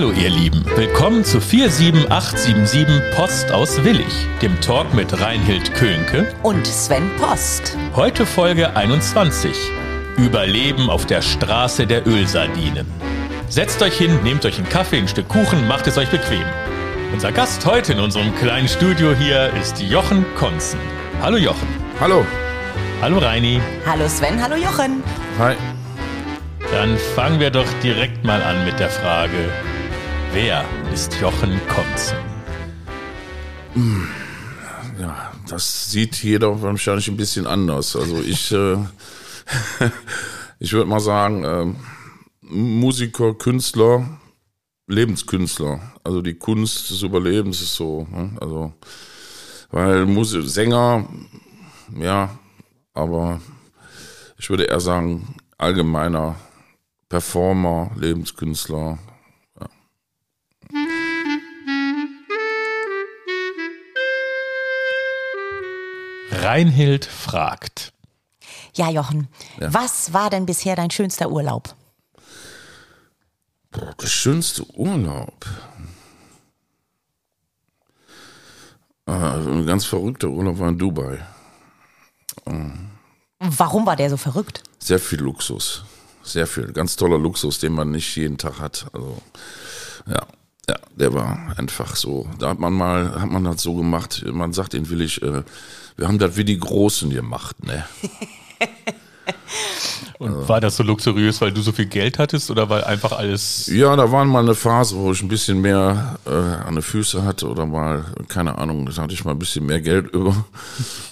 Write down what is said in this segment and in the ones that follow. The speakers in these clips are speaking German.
Hallo ihr Lieben, willkommen zu 47877 Post aus Willig, dem Talk mit Reinhild Könke und Sven Post. Heute Folge 21. Überleben auf der Straße der Ölsardinen. Setzt euch hin, nehmt euch einen Kaffee, ein Stück Kuchen, macht es euch bequem. Unser Gast heute in unserem kleinen Studio hier ist Jochen Konzen. Hallo Jochen. Hallo. Hallo Reini. Hallo Sven, hallo Jochen. Hi. Dann fangen wir doch direkt mal an mit der Frage, wer ist Jochen Konzen? Ja, das sieht jeder wahrscheinlich ein bisschen anders. Also ich, äh, ich würde mal sagen, äh, Musiker, Künstler, Lebenskünstler. Also die Kunst des Überlebens ist so. Ne? Also, weil Musik, Sänger, ja, aber ich würde eher sagen, allgemeiner Performer, Lebenskünstler. Reinhild fragt. Ja, Jochen, Ja. was war denn bisher dein schönster Urlaub? Boah, der schönste Urlaub. Ah, ein ganz verrückter Urlaub war in Dubai. Warum war der so verrückt? Sehr viel Luxus. Sehr viel. Ganz toller Luxus, den man nicht jeden Tag hat. Also, ja. Ja, der war einfach so. Da hat man mal, hat man das so gemacht, man sagt ihn will ich, äh, wir haben das wie die Großen gemacht, ne? Und war das so luxuriös, weil du so viel Geld hattest oder weil einfach alles. Ja, da war mal eine Phase, wo ich ein bisschen mehr äh, an den Füßen hatte oder mal, keine Ahnung, da hatte ich mal ein bisschen mehr Geld über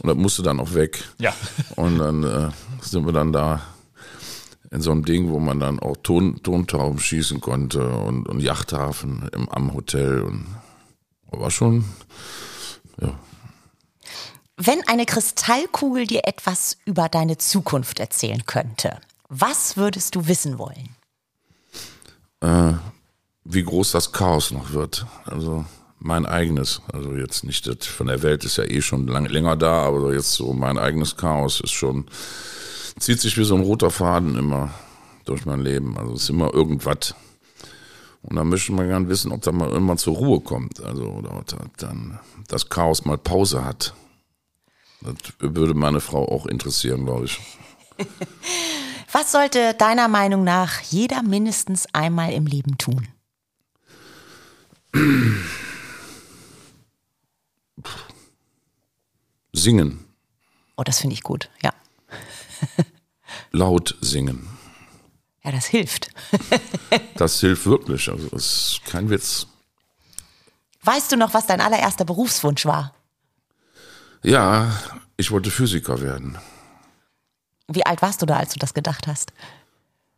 und das musste dann auch weg. Ja. Und dann äh, sind wir dann da in so einem Ding, wo man dann auch Ton, Tontauben schießen konnte und, und Yachthafen im, am Hotel und war schon, ja. Wenn eine Kristallkugel dir etwas über deine Zukunft erzählen könnte, was würdest du wissen wollen? äh, wie groß das Chaos noch wird. Also mein eigenes, also jetzt nicht das von der Welt ist ja eh schon lang, länger da, aber jetzt so mein eigenes Chaos ist schon, zieht sich wie so ein roter Faden immer durch mein Leben. Also es ist immer irgendwas. Und dann möchte man gern wissen, ob da mal irgendwann zur Ruhe kommt. Also, oder da dann das Chaos mal Pause hat. Das würde meine Frau auch interessieren, glaube ich. Was sollte deiner Meinung nach jeder mindestens einmal im Leben tun? Singen, Oh, das finde ich gut. Ja. laut singen. Ja, das hilft. Das hilft wirklich. Also das ist kein Witz. Weißt du noch, was dein allererster Berufswunsch war? Ja, ich wollte Physiker werden. Wie alt warst du da, als du das gedacht hast?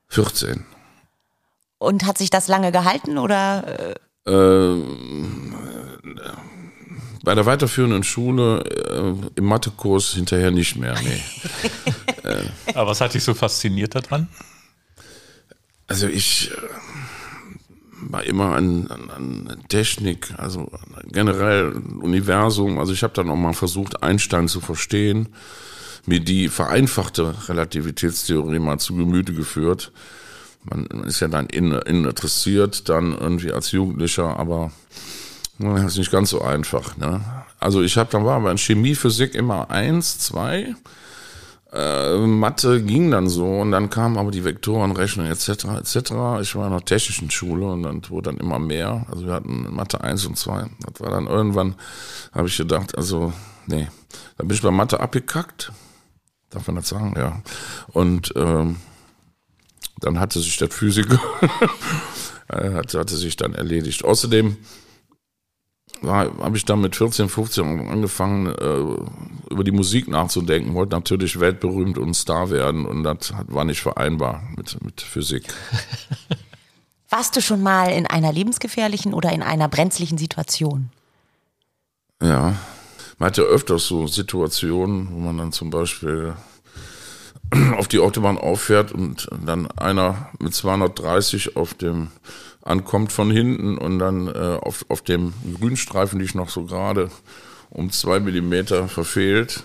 14. Und hat sich das lange gehalten oder? äh, Ähm, bei der weiterführenden Schule äh, im Mathekurs hinterher nicht mehr. Nee. Aber was hat dich so fasziniert daran? Also ich äh, war immer an, an, an Technik, also generell Universum. Also ich habe dann auch mal versucht, Einstein zu verstehen, mir die vereinfachte Relativitätstheorie mal zu Gemüte geführt. Man ist ja dann innen in interessiert, dann irgendwie als Jugendlicher, aber na, ist nicht ganz so einfach. Ne? Also ich habe dann war aber in Chemie, Physik immer eins, zwei. Äh, Mathe ging dann so und dann kamen aber die Vektorenrechnung etc. etc. Ich war in einer technischen Schule und dann wurde dann immer mehr. Also wir hatten Mathe 1 und 2. Das war dann irgendwann, habe ich gedacht, also nee, dann bin ich bei Mathe abgekackt. Darf man das sagen? Ja. Und ähm, dann hatte sich das Physiker äh, hatte sich dann erledigt. Außerdem habe ich dann mit 14, 15 angefangen, äh, über die Musik nachzudenken, wollte natürlich weltberühmt und Star werden und das war nicht vereinbar mit, mit Physik. Warst du schon mal in einer lebensgefährlichen oder in einer brenzlichen Situation? Ja, man hat ja öfters so Situationen, wo man dann zum Beispiel auf die Autobahn auffährt und dann einer mit 230 auf dem ankommt von hinten und dann äh, auf, auf dem Grünstreifen dich noch so gerade um zwei Millimeter verfehlt.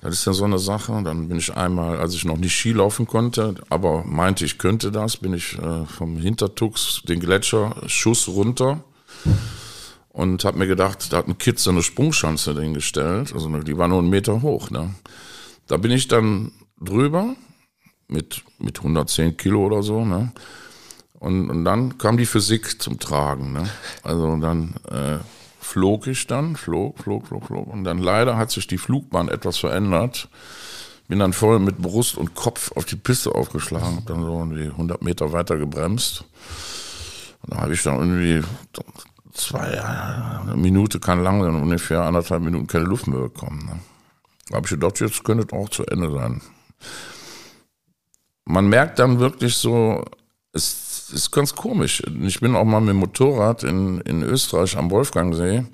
Das ist ja so eine Sache. Dann bin ich einmal, als ich noch nicht Ski laufen konnte, aber meinte, ich könnte das, bin ich äh, vom Hintertux den Gletscher Schuss runter und habe mir gedacht, da hat ein Kid so eine Sprungschanze hingestellt. Also die war nur einen Meter hoch. Ne? Da bin ich dann drüber mit, mit 110 Kilo oder so. Ne? Und, und dann kam die Physik zum Tragen. Ne? Also dann äh, flog ich dann, flog, flog, flog, flog. Und dann leider hat sich die Flugbahn etwas verändert. Bin dann voll mit Brust und Kopf auf die Piste aufgeschlagen, hab dann so die 100 Meter weiter gebremst. Und da habe ich dann irgendwie zwei, eine Minute kann lang sein, ungefähr anderthalb Minuten keine Luft mehr bekommen. Ne? Da habe ich gedacht, jetzt könnte es auch zu Ende sein. Man merkt dann wirklich so, es ist ganz komisch. Ich bin auch mal mit dem Motorrad in, in Österreich am Wolfgangsee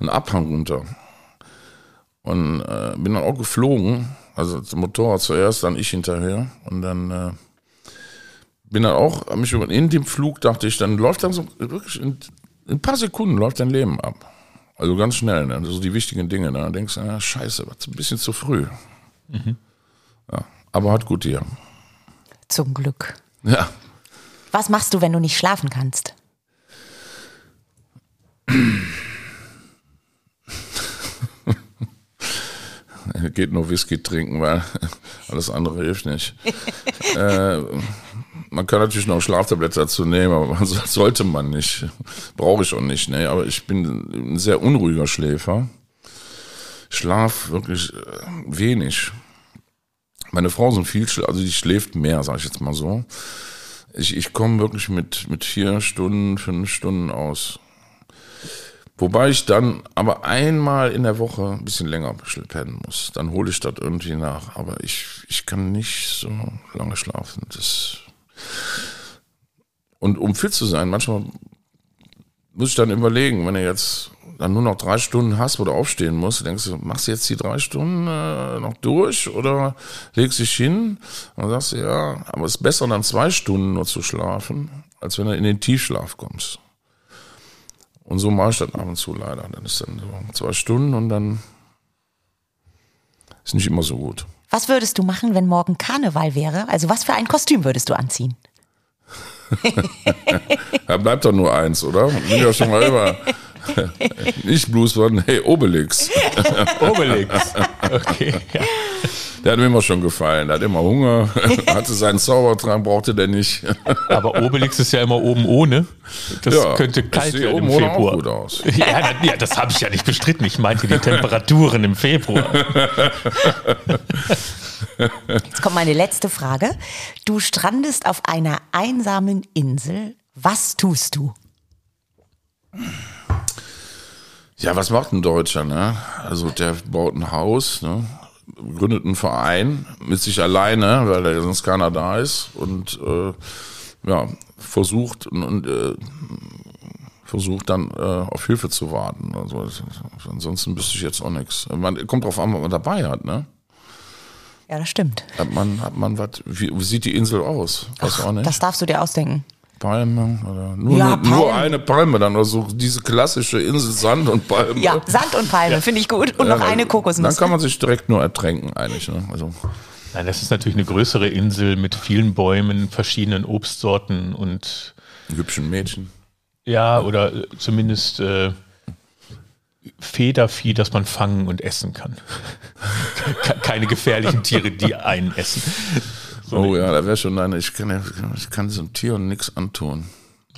einen Abhang runter. Und äh, bin dann auch geflogen. Also das Motorrad zuerst, dann ich hinterher. Und dann äh, bin dann auch, mich in dem Flug dachte ich, dann läuft dann so wirklich in, in ein paar Sekunden läuft dein Leben ab. Also ganz schnell, ne? Sind die wichtigen Dinge. Ne? Da denkst du, ja, scheiße, was ein bisschen zu früh. Mhm. Ja, aber hat gut hier. Zum Glück. Ja. Was machst du, wenn du nicht schlafen kannst? Geht nur Whisky trinken, weil alles andere hilft nicht. äh, man kann natürlich noch Schlaftabletten dazu nehmen, aber sollte man nicht. Brauche ich auch nicht. Ne? Aber ich bin ein sehr unruhiger Schläfer. Schlaf wirklich äh, wenig. Meine Frau sind viel, also die schläft mehr, sage ich jetzt mal so. Ich, ich komme wirklich mit, mit vier Stunden, fünf Stunden aus. Wobei ich dann aber einmal in der Woche ein bisschen länger pennen muss. Dann hole ich das irgendwie nach. Aber ich, ich kann nicht so lange schlafen. Das und um fit zu sein, manchmal muss ich dann überlegen, wenn du jetzt dann nur noch drei Stunden hast, wo du aufstehen musst, denkst du, machst du jetzt die drei Stunden äh, noch durch oder legst dich hin und sagst du, ja, aber es ist besser dann zwei Stunden nur zu schlafen, als wenn du in den Tiefschlaf kommst. Und so mache ich das ab und zu leider. Dann ist dann so zwei Stunden und dann ist nicht immer so gut. Was würdest du machen, wenn morgen Karneval wäre? Also was für ein Kostüm würdest du anziehen? da bleibt doch nur eins, oder? Bin ja schon mal über. Nicht Blues, sondern hey, Obelix. Obelix. Okay. Ja. Der hat mir immer schon gefallen. Der hat immer Hunger, hatte seinen Zaubertrank, brauchte der nicht. Aber Obelix ist ja immer oben ohne. Das ja, könnte kalt werden oben im Februar. Auch gut aus. Ja, ja das habe ich ja nicht bestritten. Ich meinte die Temperaturen im Februar. Jetzt kommt meine letzte Frage. Du strandest auf einer einsamen Insel. Was tust du? Ja, was macht ein Deutscher? Ne? Also der baut ein Haus, ne? gründet einen Verein mit sich alleine, weil da sonst keiner da ist und äh, ja, versucht und, und äh, versucht dann äh, auf Hilfe zu warten. Also, ansonsten wüsste ich jetzt auch nichts. Man kommt drauf an, was man dabei hat, ne? Ja, das stimmt. Hat man, hat man was, wie, wie sieht die Insel aus? Weiß Ach, auch nicht. Das darfst du dir ausdenken. Palme oder nur, ja, Palme. nur eine Palme dann oder so diese klassische Insel Sand und Palme. Ja, Sand und Palme ja. finde ich gut und ja, noch eine Kokosnuss. Dann kann man sich direkt nur ertränken eigentlich. Ne? Also. Nein, das ist natürlich eine größere Insel mit vielen Bäumen, verschiedenen Obstsorten und hübschen Mädchen. Ja, oder äh, zumindest äh, Federvieh, das man fangen und essen kann. Keine gefährlichen Tiere, die einen essen. So oh ja, da wäre schon eine, ich kann, ich kann diesem Tier nichts antun.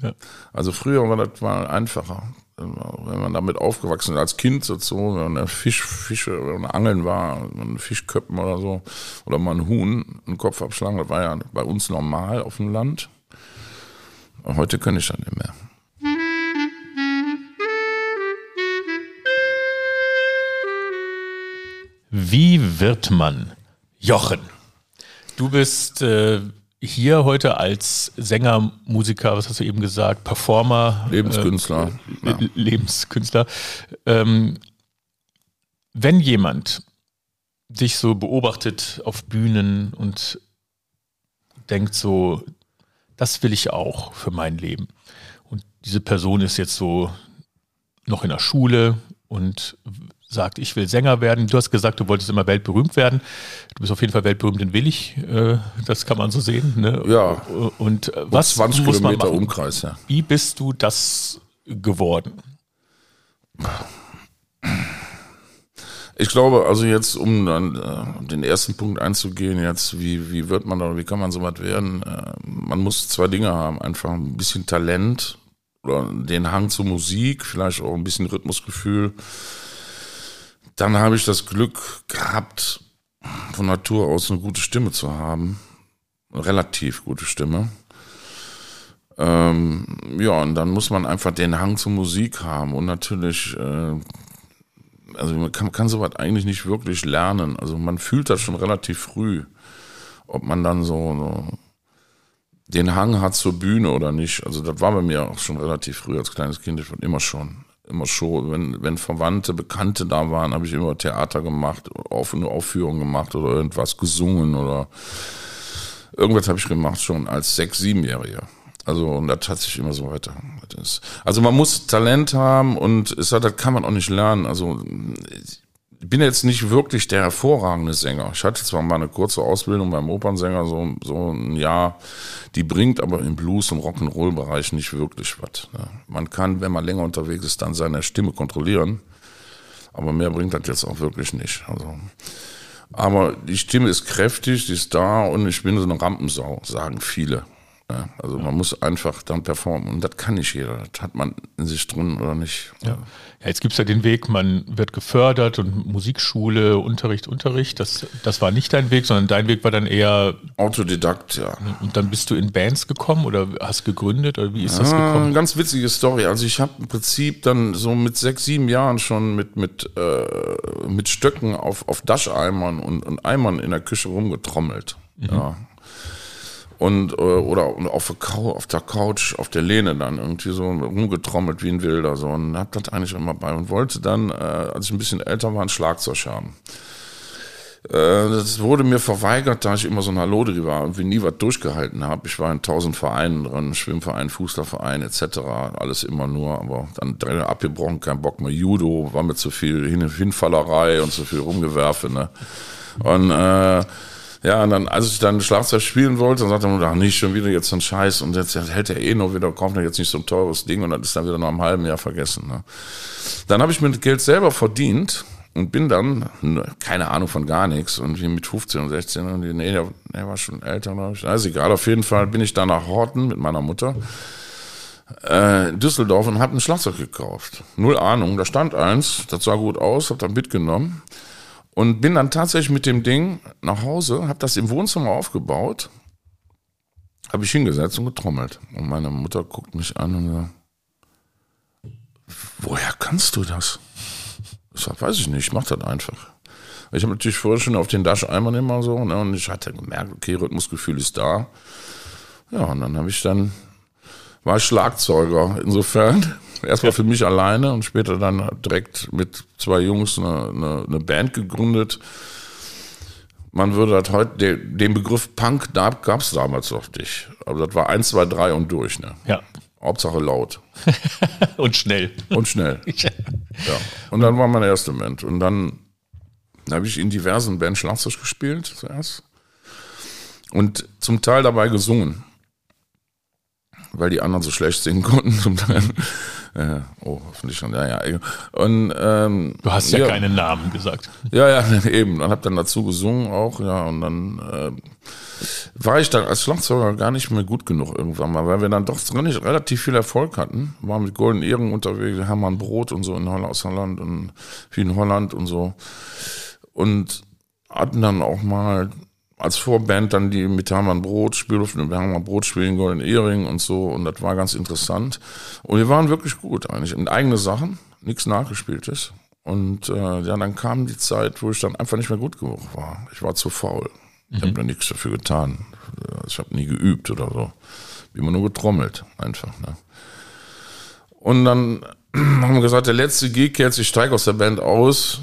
Ja. Also früher war das mal einfacher. Wenn man damit aufgewachsen ist, als Kind so, wenn man Fisch, Fische, wenn man angeln war, man Fischköppen oder so, oder mal ein Huhn, einen Kopf abschlagen, das war ja bei uns normal auf dem Land. Aber heute kann ich das nicht mehr. Wie wird man Jochen? Du bist äh, hier heute als Sänger, Musiker, was hast du eben gesagt, Performer, Lebenskünstler. Äh, ja. Lebenskünstler. Ähm, wenn jemand dich so beobachtet auf Bühnen und denkt so, das will ich auch für mein Leben. Und diese Person ist jetzt so noch in der Schule und sagt, ich will Sänger werden. Du hast gesagt, du wolltest immer weltberühmt werden. Du bist auf jeden Fall weltberühmt in Willig. Äh, das kann man so sehen. Ne? Ja. Und äh, was 20 muss man machen? Umkreis, ja. Wie bist du das geworden? Ich glaube, also jetzt, um dann äh, den ersten Punkt einzugehen, jetzt, wie, wie wird man da, wie kann man so was werden? Man muss zwei Dinge haben, einfach ein bisschen Talent oder den Hang zur Musik, vielleicht auch ein bisschen Rhythmusgefühl. Dann habe ich das Glück gehabt, von Natur aus eine gute Stimme zu haben. Eine relativ gute Stimme. Ähm, ja, und dann muss man einfach den Hang zur Musik haben und natürlich äh, also man kann, kann sowas eigentlich nicht wirklich lernen. Also man fühlt das schon relativ früh, ob man dann so, so den Hang hat zur Bühne oder nicht. Also das war bei mir auch schon relativ früh als kleines Kind, ich war immer schon. Immer schon, wenn, wenn Verwandte, Bekannte da waren, habe ich immer Theater gemacht, offene Aufführungen gemacht oder irgendwas gesungen oder irgendwas habe ich gemacht schon als sechs, siebenjähriger. Also und das hat sich immer so weiter. Also man muss Talent haben und es hat, das kann man auch nicht lernen. Also bin jetzt nicht wirklich der hervorragende Sänger. Ich hatte zwar mal eine kurze Ausbildung beim Opernsänger, so, so ein Jahr, die bringt aber im Blues- und Rock'n'Roll-Bereich nicht wirklich was. Ne? Man kann, wenn man länger unterwegs ist, dann seine Stimme kontrollieren, aber mehr bringt das jetzt auch wirklich nicht. Also, aber die Stimme ist kräftig, die ist da und ich bin so eine Rampensau, sagen viele. Ja, also man muss einfach dann performen und das kann nicht jeder. Das hat man in sich drin oder nicht. Ja. Ja, jetzt gibt es ja den Weg, man wird gefördert und Musikschule, Unterricht, Unterricht. Das, das war nicht dein Weg, sondern dein Weg war dann eher. Autodidakt, ja. Und dann bist du in Bands gekommen oder hast gegründet oder wie ist das Ah, gekommen? ganz witzige Story. Also ich habe im Prinzip dann so mit sechs, sieben Jahren schon mit, mit, äh, mit Stöcken auf, auf Dascheimern und, und Eimern in der Küche rumgetrommelt. Ja. Und, äh, oder auf der, Couch, auf der Couch, auf der Lehne dann irgendwie so rumgetrommelt wie ein Wilder. So. Und hab das eigentlich immer bei und wollte dann, äh, als ich ein bisschen älter war, ein Schlagzeug haben. Äh, Das wurde mir verweigert, da ich immer so ein Hallodri war und wie nie was durchgehalten habe. Ich war in tausend Vereinen drin, Schwimmverein, Fußballverein etc. Alles immer nur, aber dann direkt abgebrochen, kein Bock mehr. Judo war mir zu viel Hin Hinfallerei und zu viel Rumgewerfe. Ne? Und äh, ja, und dann, als ich dann Schlagzeug spielen wollte, dann sagte man, ach nicht, schon wieder jetzt so ein Scheiß und jetzt hält er eh noch wieder, kauft er jetzt nicht so ein teures Ding und dann ist dann wieder nach einem halben Jahr vergessen. Ne? Dann habe ich mir das Geld selber verdient und bin dann, ne, keine Ahnung von gar nichts, und wie mit 15 und 16, und die, nee, der, der war schon älter, glaube ich. Also egal, auf jeden Fall bin ich dann nach Horten mit meiner Mutter äh, Düsseldorf und habe ein Schlagzeug gekauft. Null Ahnung, da stand eins, das sah gut aus, habe dann mitgenommen und bin dann tatsächlich mit dem Ding nach Hause, habe das im Wohnzimmer aufgebaut, habe ich hingesetzt und getrommelt. Und meine Mutter guckt mich an und sagt, woher kannst du das? Ich sag, weiß ich nicht, ich mach das einfach. Ich habe natürlich vorher schon auf den Dascheimern immer so, ne, und ich hatte gemerkt, okay, Rhythmusgefühl ist da. Ja, und dann habe ich dann, war ich Schlagzeuger, insofern. Erstmal für mich alleine und später dann direkt mit zwei Jungs eine, eine, eine Band gegründet. Man würde das heute, den, Begriff Punk gab es damals noch nicht. Aber das war eins, zwei, drei und durch, ne? Ja. Hauptsache laut. Und schnell. Und schnell. Ja. Und dann war meine erste Band. Und dann habe ich in diversen Bands Schlagzeug gespielt zuerst. Und zum Teil dabei gesungen. Weil die anderen so schlecht singen konnten. Zum Teil. Äh, oh, hoffentlich schon. Ja, ja. Und, ähm, Du hast ja, keinen Namen gesagt. ja, ja, eben. Und habe dann dazu gesungen auch, ja. Und dann äh, war ich dann als Schlagzeuger gar nicht mehr gut genug irgendwann mal, weil wir dann doch relativ relativ viel Erfolg hatten. Waren mit Golden Ehren unterwegs, Hermann Brot und so in Holland, aus Holland und viel in Holland und so. Und hatten dann auch mal als Vorband dann die mit Hermann Brot. Wir haben mal Brot spielen, Golden Earring und so. Und das war ganz interessant. Und wir waren wirklich gut eigentlich. Und eigene Sachen, nichts nachgespieltes. Und äh, ja, dann kam die Zeit, wo ich dann einfach nicht mehr gut genug war. Ich war zu faul. Ich habe da nichts dafür getan. Ich habe nie geübt oder so. Wie immer nur getrommelt, einfach. Ne? Und dann haben wir gesagt, der letzte Gig jetzt, ich steige aus der Band aus.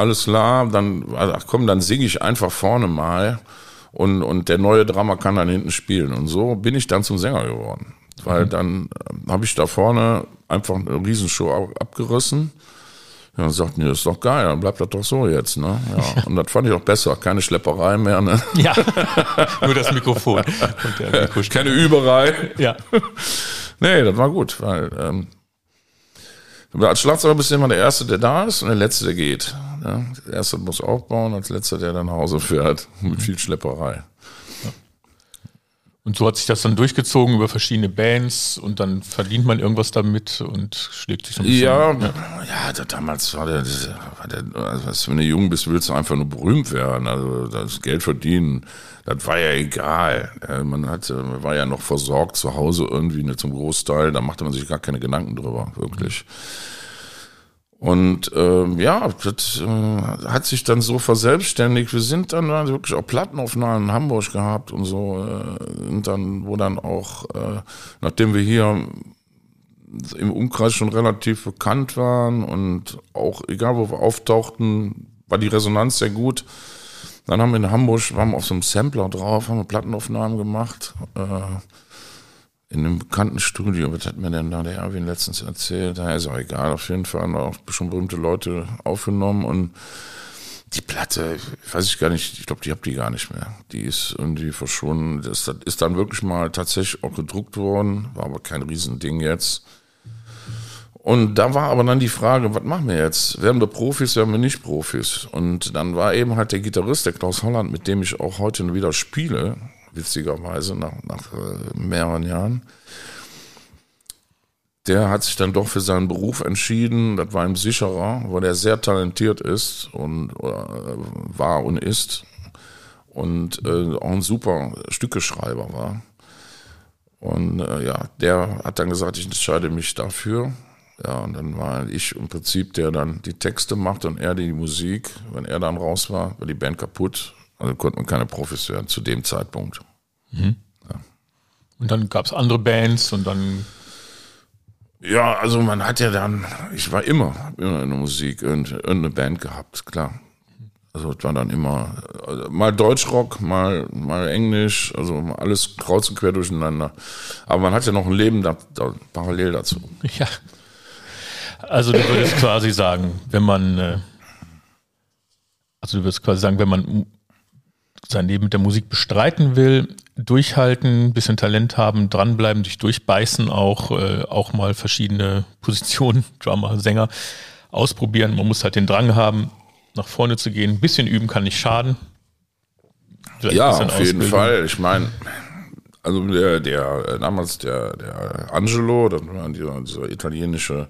Alles klar, dann, ach komm, dann singe ich einfach vorne mal und, und der neue Drama kann dann hinten spielen. Und so bin ich dann zum Sänger geworden. Weil dann äh, habe ich da vorne einfach eine Riesenshow ab- abgerissen. Ja, dann sagten die, das ist doch geil, dann bleibt das doch so jetzt, ne? Ja. Und das fand ich auch besser, keine Schlepperei mehr, ne? Ja, nur das Mikrofon und der. Keine Überei. Ja, Nee, das war gut, weil ähm, als Schlagzeuger bist du immer der Erste, der da ist und der Letzte, der geht. Ne? Der Erste muss aufbauen, als Letzter, der dann nach Hause fährt, mit viel Schlepperei. Und so hat sich das dann durchgezogen über verschiedene Bands und dann verdient man irgendwas damit und schlägt sich so ein bisschen. Ja, ja, da, damals war der, war der also was, wenn du jung bist, willst du einfach nur berühmt werden. Also das Geld verdienen, das war ja egal. Man hatte, man war ja noch versorgt zu Hause irgendwie ne, zum Großteil, da machte man sich gar keine Gedanken drüber, wirklich. Und ähm, ja, das äh, hat sich dann so verselbstständigt. Wir sind dann wirklich auch Plattenaufnahmen in Hamburg gehabt und so. Äh, und dann, wo dann auch, äh, nachdem wir hier im Umkreis schon relativ bekannt waren und auch egal wo wir auftauchten, war die Resonanz sehr gut. Dann haben wir in Hamburg, waren wir auf so einem Sampler drauf, haben wir Plattenaufnahmen gemacht. Äh, in einem bekannten Studio, was hat mir denn da der Erwin letztens erzählt? Da ist auch egal, auf jeden Fall haben auch schon berühmte Leute aufgenommen und die Platte, weiß ich gar nicht, ich glaube, die habt die gar nicht mehr. Die ist irgendwie verschwunden. Das, das ist dann wirklich mal tatsächlich auch gedruckt worden, war aber kein Riesending jetzt. Und da war aber dann die Frage, was machen wir jetzt? Werden wir Profis, werden wir nicht Profis? Und dann war eben halt der Gitarrist, der Klaus Holland, mit dem ich auch heute wieder spiele, witzigerweise nach, nach äh, mehreren Jahren. Der hat sich dann doch für seinen Beruf entschieden. Das war ihm sicherer, weil er sehr talentiert ist und äh, war und ist und äh, auch ein super Stückeschreiber war. Und äh, ja, der hat dann gesagt, ich entscheide mich dafür. Ja, und dann war ich im Prinzip, der dann die Texte macht und er die Musik. Wenn er dann raus war, war die Band kaputt. Also konnte man keine Profis werden zu dem Zeitpunkt. Und dann gab es andere Bands und dann Ja, also man hat ja dann, ich war immer, immer in der Musik irgend- irgendeine Band gehabt, klar. Also es war dann immer also mal Deutschrock, mal, mal Englisch, also alles kreuz und quer durcheinander. Aber man hat ja noch ein Leben da, da, parallel dazu. Ja. Also du würdest quasi sagen, wenn man, äh, also du würdest quasi sagen, wenn man sein Leben mit der Musik bestreiten will, durchhalten, bisschen Talent haben, dranbleiben, sich durchbeißen, auch, äh, auch mal verschiedene Positionen, Drummer, Sänger, ausprobieren. Man muss halt den Drang haben, nach vorne zu gehen. Ein bisschen üben kann nicht schaden. Vielleicht Ja, auf jeden. Fall. Ich meine, also der, der äh, damals der, der Angelo, dieser, dieser italienische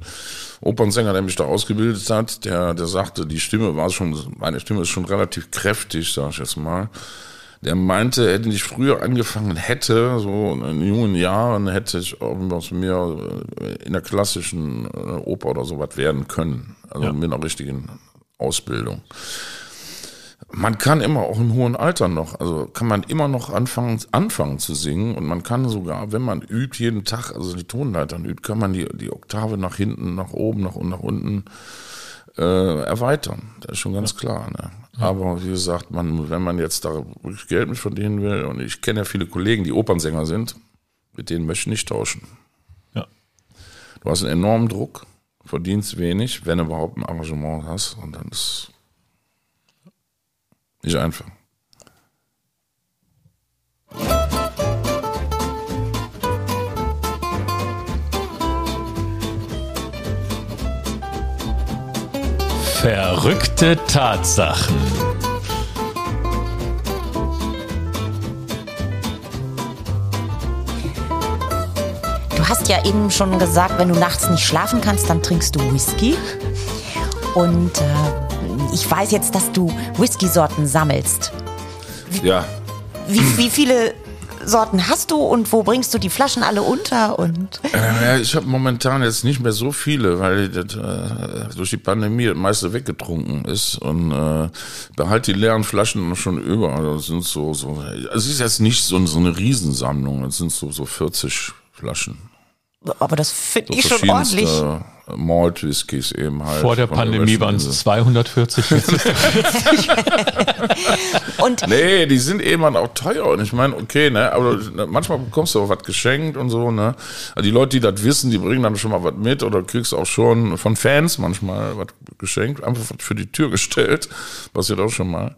Opernsänger, der mich da ausgebildet hat, der, der sagte, die Stimme war schon, meine Stimme ist schon relativ kräftig, sag ich jetzt mal. Der meinte, hätte ich früher angefangen hätte, so in jungen Jahren, hätte ich aus mir äh, in der klassischen äh, Oper oder sowas werden können. Also Ja. mit einer richtigen Ausbildung. Man kann immer auch im hohen Alter noch, also kann man immer noch anfangen, anfangen zu singen und man kann sogar, wenn man übt, jeden Tag, also die Tonleitern übt, kann man die, die Oktave nach hinten, nach oben, nach, und nach unten äh, erweitern. Das ist schon ganz klar. Ne? Aber wie gesagt, man, wenn man jetzt da wirklich Geld mit verdienen will, und ich kenne ja viele Kollegen, die Opernsänger sind, mit denen möchte ich nicht tauschen. Ja. Du hast einen enormen Druck, verdienst wenig, wenn du überhaupt ein Arrangement hast, und dann ist nicht einfach. Verrückte Tatsachen. Du hast ja eben schon gesagt, wenn du nachts nicht schlafen kannst, dann trinkst du Whisky. Und äh, ich weiß jetzt, dass du Whisky-Sorten sammelst. Ja, Wie, wie viele Sorten hast du und wo bringst du die Flaschen alle unter? Und äh, ja, ich habe momentan jetzt nicht mehr so viele, weil das, äh, durch die Pandemie das meiste weggetrunken ist und äh, behalte die leeren Flaschen schon über. Also das sind so, so, es ist jetzt nicht so, so eine Riesensammlung, es sind so, so 40 Flaschen. Aber das finde So ich schon ordentlich. Malt Whiskys eben halt. Vor der Pandemie waren es West- 240. jetzt ist es- Und Nee, die sind eben halt auch teuer. Und ich meine, okay, ne, aber manchmal bekommst du auch was geschenkt und so, ne. Also die Leute, die das wissen, die bringen dann schon mal was mit oder kriegst auch schon von Fans manchmal was geschenkt, einfach was für die Tür gestellt. Passiert auch schon mal.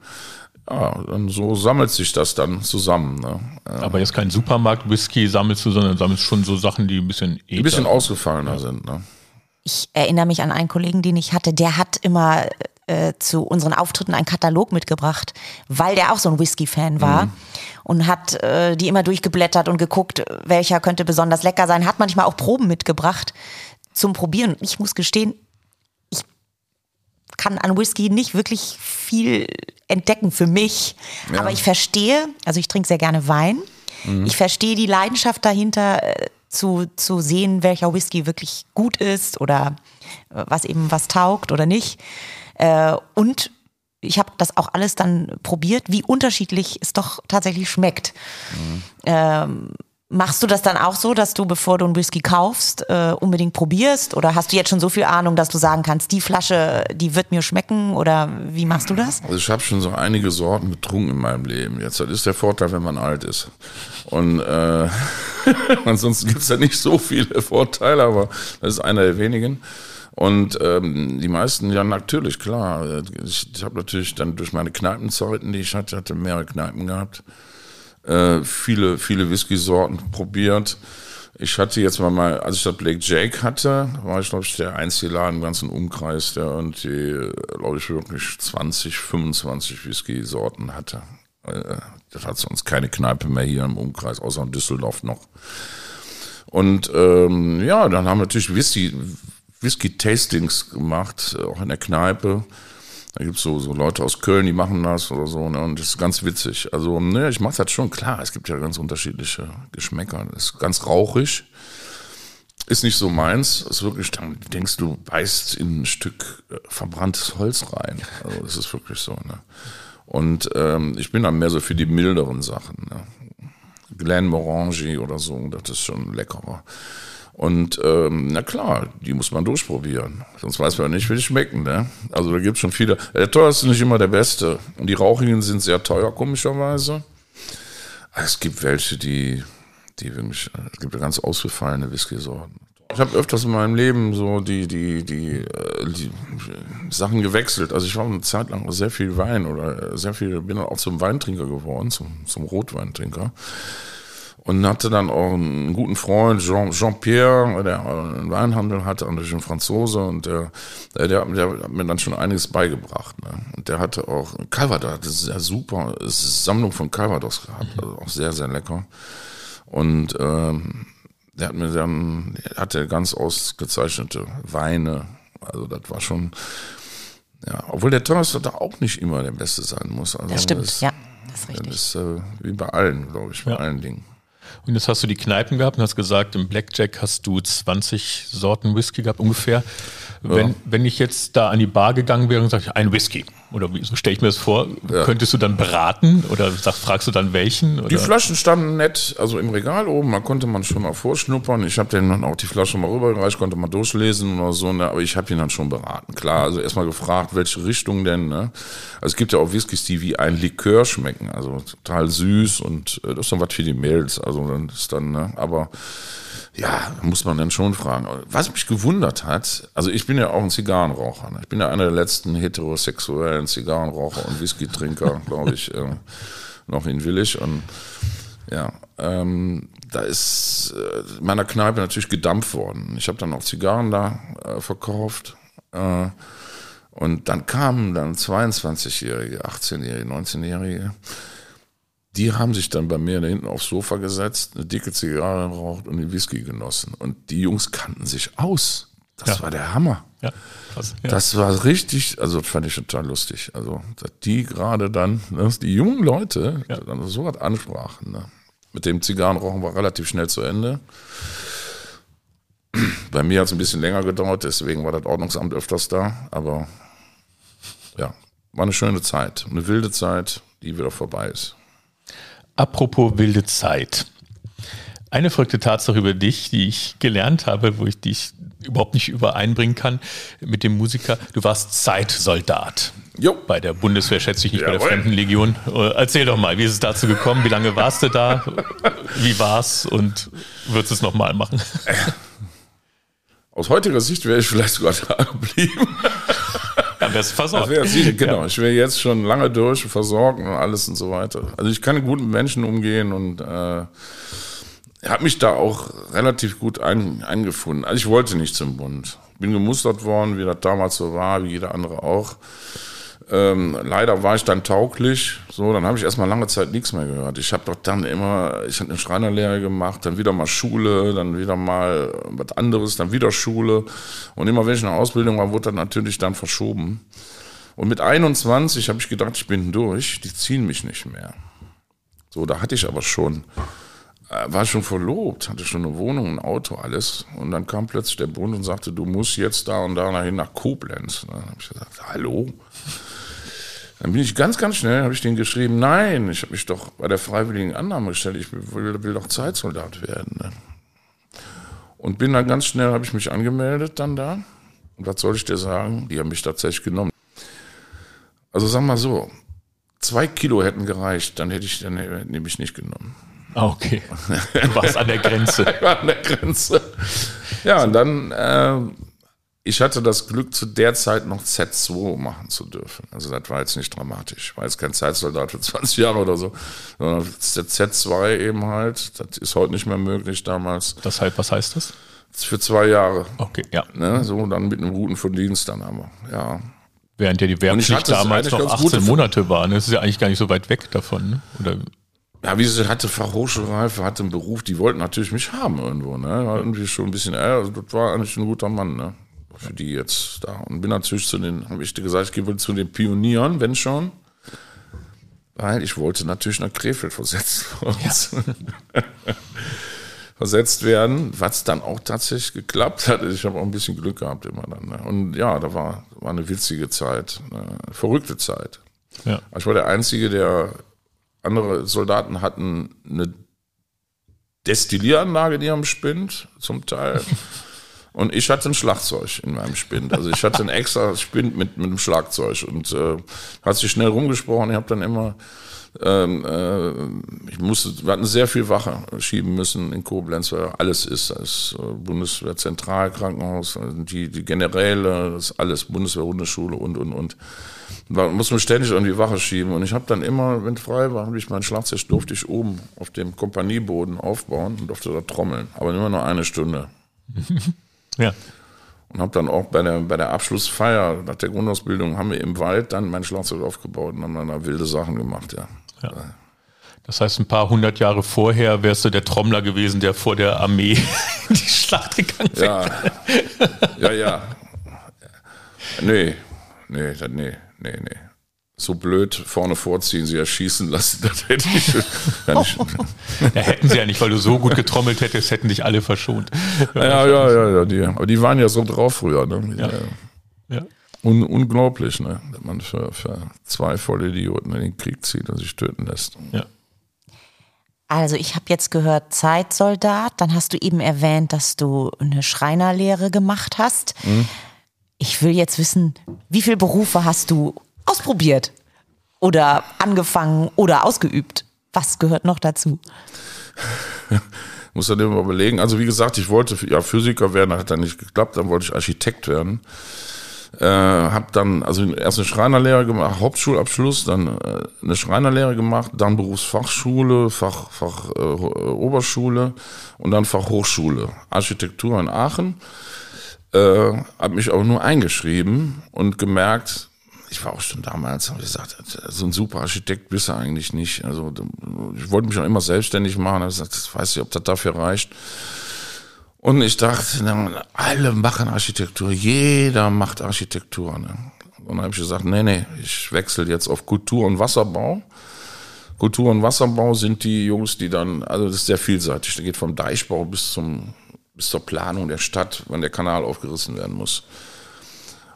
Ja, dann so sammelt sich das dann zusammen, ne. Ja. Aber jetzt kein Supermarkt-Whisky sammelst du, sondern sammelst schon so Sachen, die ein bisschen Die ein bisschen edler- ausgefallener sind, ne. ich erinnere mich an einen Kollegen, den ich hatte, der hat immer äh, zu unseren Auftritten einen Katalog mitgebracht, weil der auch so ein Whisky-Fan war und hat äh, die immer durchgeblättert und geguckt, welcher könnte besonders lecker sein, hat manchmal auch Proben mitgebracht zum Probieren. Ich muss gestehen, kann an Whisky nicht wirklich viel entdecken für mich, aber ich verstehe, also ich trinke sehr gerne Wein. Ich verstehe die Leidenschaft dahinter, äh, zu, zu sehen, welcher Whisky wirklich gut ist oder äh, was eben was taugt oder nicht. Äh, Und ich habe das auch alles dann probiert, wie unterschiedlich es doch tatsächlich schmeckt. Ähm, machst du das dann auch so, dass du, bevor du einen Whisky kaufst, äh, unbedingt probierst? Oder hast du jetzt schon so viel Ahnung, dass du sagen kannst, die Flasche, die wird mir schmecken? Oder wie machst du das? Also ich habe schon so einige Sorten getrunken in meinem Leben. Jetzt das ist der Vorteil, wenn man alt ist. Und äh, ansonsten gibt's ja nicht so viele Vorteile, aber das ist einer der wenigen. Und ähm, die meisten, ja natürlich, klar. Ich, ich habe natürlich dann durch meine Kneipenzeiten, die ich hatte, hatte mehrere Kneipen gehabt, äh, viele, viele Whisky-Sorten probiert. Ich hatte jetzt mal, als ich das Blake Jake hatte, war ich, glaube ich, der einzige Laden im ganzen Umkreis, der irgendwie, glaube ich, wirklich 20, 25 Whisky-Sorten hatte. Äh, Das hat sonst keine Kneipe mehr hier im Umkreis, außer in Düsseldorf noch. Und ähm, ja, dann haben wir natürlich Whisky, Whisky-Tastings gemacht, äh, auch in der Kneipe. Da gibt's so, so Leute aus Köln, die machen das oder so, ne? Und das ist ganz witzig. Also, ne, ich mache das schon klar. Es gibt ja ganz unterschiedliche Geschmäcker. Das ist ganz rauchig. Ist nicht so meins. Ist wirklich, dann denkst du, beißt in ein Stück äh, verbranntes Holz rein. Also, das ist wirklich so, ne? Und ähm, ich bin dann mehr so für die milderen Sachen, ne? Glen Morangi oder so, das ist schon leckerer. Und ähm, na klar, die muss man durchprobieren. Sonst weiß man nicht, wie die schmecken. Ne? Also da gibt's schon viele. Der teuerste ist nicht immer der beste. Und die Rauchigen sind sehr teuer, komischerweise. Aber Es gibt welche, die, die wirklich, es gibt ganz ausgefallene Whisky-Sorten. Ich habe öfters in meinem Leben so die, die, die, äh, die Sachen gewechselt. Also ich war eine Zeit lang sehr viel Wein oder sehr viel, bin dann auch zum Weintrinker geworden, zum, zum Rotweintrinker. Und hatte dann auch einen guten Freund, Jean- Jean-Pierre, der einen Weinhandel hatte, und ein Franzose, und der, der, der, hat mir dann schon einiges beigebracht. Ne? Und der hatte auch Calvados, das ist ja super, es ist eine Sammlung von Calvados gehabt, also auch sehr, sehr lecker. Und ähm, der hat mir dann, der hatte ganz ausgezeichnete Weine, also das war schon, ja, obwohl der teuerste da auch nicht immer der beste sein muss. Also Das stimmt, das, ja. Das ist Das richtig. ist äh, wie bei allen, glaube ich, bei Ja. allen Dingen. Und jetzt hast du die Kneipen gehabt und hast gesagt, im Blackjack hast du 20 Sorten Whisky gehabt ungefähr. Wenn, wenn ich jetzt da an die Bar gegangen wäre und sage, ein Whisky, oder wie, so stelle ich mir das vor, könntest du dann beraten oder sag, fragst du dann welchen? Oder? Die Flaschen standen nett, also im Regal oben, da konnte man schon mal vorschnuppern. Ich habe denen dann auch die Flasche mal rübergereicht, konnte mal durchlesen oder so, ne? aber ich habe ihn dann schon beraten. Klar, also erstmal gefragt, welche Richtung denn. Ne? Also es gibt ja auch Whiskys, die wie ein Likör schmecken, also total süß und äh, das ist dann was für die Mädels. Also dann ist dann, ne? aber ja, muss man dann schon fragen. Was mich gewundert hat, also ich bin ja auch ein Zigarrenraucher. Ne? Ich bin ja einer der letzten heterosexuellen Zigarrenraucher und Whisky-Trinker, glaube ich, äh, noch in Willig. Und ja, ähm, da ist äh, in meiner Kneipe natürlich gedampft worden. Ich habe dann auch Zigarren da äh, verkauft. Äh, und dann kamen dann 22-Jährige, 18-Jährige, 19-Jährige, die haben sich dann bei mir da hinten aufs Sofa gesetzt, eine dicke Zigarre geraucht und den Whisky genossen. Und die Jungs kannten sich aus. Das Ja. war der Hammer. ja, krass, ja. Das war richtig, also das fand ich total lustig. Also, dass die gerade dann, dass die jungen Leute Ja. dann so was ansprachen. Ne? Mit dem Zigarrenrauchen war relativ schnell zu Ende. Bei mir hat es ein bisschen länger gedauert, deswegen war das Ordnungsamt öfters da. Aber ja, war eine schöne Zeit. Eine wilde Zeit, die wieder vorbei ist. Apropos wilde Zeit. Eine verrückte Tatsache über dich, die ich gelernt habe, wo ich dich überhaupt nicht übereinbringen kann mit dem Musiker. Du warst Zeitsoldat. Jo. Bei der Bundeswehr, schätze ich nicht, bei der Jawohl. Fremdenlegion. Äh, Erzähl doch mal, wie ist es dazu gekommen? Wie lange warst du da? Wie war's? Und würdest du es nochmal machen? Aus heutiger Sicht wäre ich vielleicht sogar da geblieben. Wärst du versorgt. Sicher, genau. Ich wäre jetzt schon lange durch, versorgt und alles und so weiter. Also ich kann gut mit Menschen umgehen und äh, habe mich da auch relativ gut ein, eingefunden. Also ich wollte nicht zum Bund. Bin gemustert worden, wie das damals so war, wie jeder andere auch. Ähm, leider war ich dann tauglich. So, dann habe ich erstmal lange Zeit nichts mehr gehört. Ich habe doch dann immer, ich habe eine Schreinerlehre gemacht, dann wieder mal Schule, dann wieder mal was anderes, dann wieder Schule. Und immer wenn ich in der Ausbildung war, wurde das natürlich dann verschoben. Und mit 21 habe ich gedacht, ich bin durch, die ziehen mich nicht mehr. So, da hatte ich aber schon, äh, war schon verlobt, hatte schon eine Wohnung, ein Auto, alles. Und dann kam plötzlich der Bund und sagte, du musst jetzt da und da nach Koblenz. Dann habe ich gesagt, hallo? Dann bin ich ganz, ganz schnell, habe ich denen geschrieben, nein, ich habe mich doch bei der freiwilligen Annahme gestellt, ich will, will doch Zeitsoldat werden. Ne? Und bin dann ganz schnell, habe ich mich angemeldet dann da. Und was soll ich dir sagen? Die haben mich tatsächlich genommen. Also sag mal so, zwei Kilo hätten gereicht, dann hätte ich, dann mich nicht genommen. Ah, okay. Du warst an der Grenze. Ich war an der Grenze. Ja, und dann, äh, ich hatte das Glück, zu der Zeit noch Z2 machen zu dürfen. Also das war jetzt nicht dramatisch. Ich war jetzt kein Zeitsoldat für 20 Jahre oder so, sondern Z2 eben halt. Das ist heute nicht mehr möglich damals. Deshalb, was heißt das? Für zwei Jahre. Okay, ja. Ne? So, dann mit einem guten Verdienst dann aber. Ja. Während ja die ich Wehrpflicht damals noch ganz gute 18 Monate war. ne? Das ist ja eigentlich gar nicht so weit weg davon. Ne? Oder Ja, wie sie hatte Fachhochschulreife, hatte einen Beruf, die wollten natürlich mich haben irgendwo, ne? War irgendwie schon ein bisschen, äh, das war eigentlich ein guter Mann, ne? Für die jetzt da. Und bin natürlich zu den, habe ich dir gesagt, ich gehe wohl zu den Pionieren, wenn schon. Weil ich wollte natürlich nach Krefeld versetzt werden. versetzt werden, was dann auch tatsächlich geklappt hat. Ich habe auch ein bisschen Glück gehabt immer dann. Ne? Und ja, da war, war eine witzige Zeit, eine verrückte Zeit. ja. Ich war der Einzige, der andere Soldaten hatten eine Destillieranlage in ihrem Spind, zum Teil. Und ich hatte ein Schlagzeug in meinem Spind. Also ich hatte ein extra Spind mit, mit einem Schlagzeug und äh, hat sich schnell rumgesprochen. Ich habe dann immer, ähm, äh, ich musste, wir hatten sehr viel Wache schieben müssen in Koblenz, weil alles ist. Das äh, Bundeswehr Zentralkrankenhaus, die, die Generäle, das ist alles, Bundeswehr Hundeschule und, und, und. Da muss man ständig irgendwie Wache schieben. Und ich habe dann immer, wenn frei war, habe ich mein Schlagzeug durfte ich oben auf dem Kompanieboden aufbauen und durfte da trommeln. Aber immer nur eine Stunde. ja. Und habe dann auch bei der, bei der Abschlussfeier nach der Grundausbildung haben wir im Wald dann mein Schlagzeug aufgebaut und haben dann da wilde Sachen gemacht, ja. Das heißt, ein paar hundert Jahre vorher wärst du der Trommler gewesen, der vor der Armee in die Schlacht gegangen wäre. Ja, ja, ja. Nee, nee, nee, nee, nee. So blöd vorne vorziehen, sie erschießen lassen, das hätte ich ja nicht. Ja, hätten sie ja nicht, weil du so gut getrommelt hättest, hätten dich alle verschont. Ja, ja, ja, ja, die, aber die waren ja so drauf früher, ne? Ja. Ja. Un, unglaublich, ne? Dass man für, für zwei Vollidioten in den Krieg zieht und sich töten lässt. Ja. Also ich habe jetzt gehört Zeitsoldat, dann hast du eben erwähnt, dass du eine Schreinerlehre gemacht hast. Ich will jetzt wissen, wie viele Berufe hast du ausprobiert oder angefangen oder ausgeübt? Was gehört noch dazu? Muss dann immer überlegen. Also wie gesagt, ich wollte ja Physiker werden, hat dann nicht geklappt. Dann wollte ich Architekt werden. Äh, habe dann also erst eine Schreinerlehre gemacht, Hauptschulabschluss, dann äh, eine Schreinerlehre gemacht, dann Berufsfachschule, Fach, Fach äh, Oberschule und dann Fachhochschule, Architektur in Aachen. Äh, habe mich aber nur eingeschrieben und gemerkt, ich war auch schon damals, habe gesagt, so ein super Architekt bist du eigentlich nicht. Also ich wollte mich auch immer selbstständig machen, habe gesagt, ich weiß nicht, ob das dafür reicht. Und ich dachte, alle machen Architektur, jeder macht Architektur. Ne? Und dann habe ich gesagt, nee, nee, ich wechsle jetzt auf Kultur und Wasserbau. Kultur und Wasserbau sind die Jungs, die dann, also das ist sehr vielseitig. Da geht vom Deichbau bis zum bis zur Planung der Stadt, wenn der Kanal aufgerissen werden muss.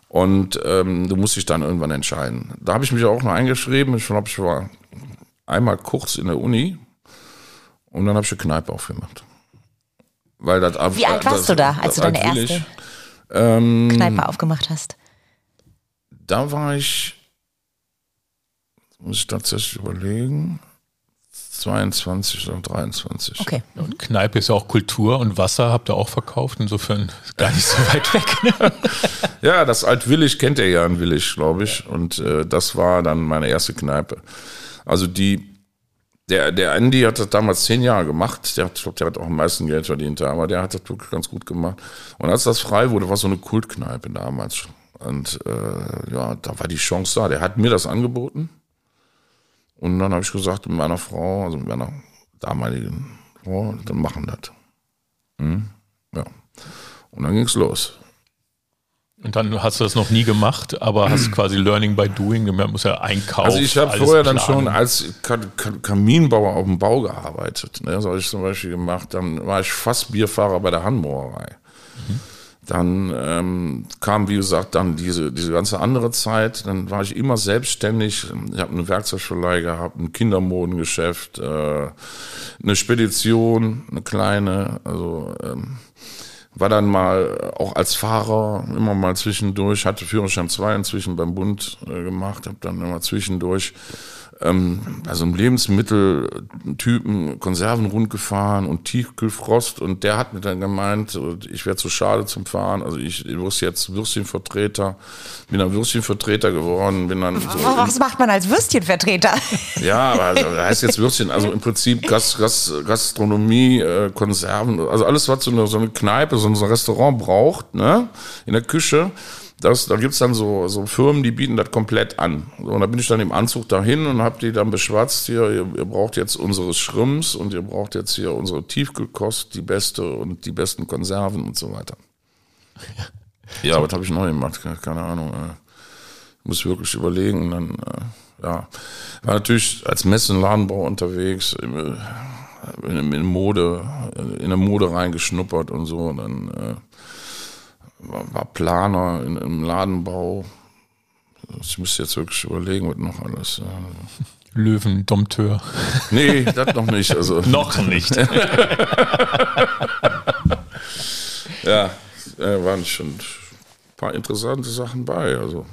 Und ähm, du musst dich dann irgendwann entscheiden. Da habe ich mich auch noch eingeschrieben. Ich glaube, ich war einmal kurz in der Uni und dann habe ich eine Kneipe aufgemacht. Weil das, Wie alt warst das, du da, als du deine erste ich. Ähm, Kneipe aufgemacht hast? Da war ich, muss ich tatsächlich überlegen, 22 oder 23. Okay. Und Kneipe ist ja auch Kultur und Wasser habt ihr auch verkauft, insofern ist gar nicht so weit weg. Ne? Ja, das Alt-Willig kennt ihr ja in Willig, glaube ich. Und äh, das war dann meine erste Kneipe. Also die, der, der Andy hat das damals zehn Jahre gemacht. Der hat, ich glaube, der hat auch am meisten Geld verdient, aber der hat das wirklich ganz gut gemacht. Und als das frei wurde, war so eine Kultkneipe damals. Und äh, ja, da war die Chance da. Der hat mir das angeboten. Und dann habe ich gesagt, mit meiner Frau, also mit meiner damaligen Frau, dann machen das. Hm? Ja. Und dann ging's los. Und dann hast du das noch nie gemacht, aber hast quasi Learning by Doing, man muss ja einkaufen. Also ich habe vorher dann schon als Ka Ka Kaminbauer auf dem Bau gearbeitet. Ne? Das habe ich zum Beispiel gemacht. Dann war ich fast Bierfahrer bei der Handbrauerei. Dann ähm, kam, wie gesagt, dann diese, diese ganze andere Zeit. Dann war ich immer selbstständig. Ich habe eine Werkzeugverleih gehabt, ein Kindermodengeschäft, äh, eine Spedition, eine kleine. Also ähm, war dann mal auch als Fahrer immer mal zwischendurch, hatte Führerschein 2 inzwischen beim Bund äh, gemacht, habe dann immer zwischendurch ähm, also einem Lebensmitteltypen Konserven rund gefahren und Tiefkühlfrost. Und der hat mir dann gemeint, ich wäre zu schade zum Fahren, also ich wusste jetzt Würstchenvertreter, bin dann Würstchenvertreter geworden, bin dann so Was macht man als Würstchenvertreter? ja, aber also, das heißt jetzt Würstchen, also im Prinzip Gas, Gas, Gastronomie, äh, Konserven, also alles, was so eine, so eine Kneipe, so ein Restaurant braucht, ne, in der Küche, das, da gibt's dann so, so Firmen, die bieten das komplett an. Und da bin ich dann im Anzug dahin und habe die dann beschwatzt, hier, ihr, ihr braucht jetzt unsere Schrimps und ihr braucht jetzt hier unsere Tiefkühlkost, die beste und die besten Konserven und so weiter. Ja, was habe ich neu gemacht? Keine, Ahnung. Äh, muss wirklich überlegen. Und dann, äh, ja, war natürlich als Messenladenbau unterwegs, in, in, Mode, in der Mode reingeschnuppert und so. Und dann äh, war, Planer in, im Ladenbau. Ich müsste jetzt wirklich überlegen, was noch alles. Äh, Löwen, Dompteur. nee, das noch nicht. Also, noch nicht. ja, äh, waren schon ein paar interessante Sachen bei. Also.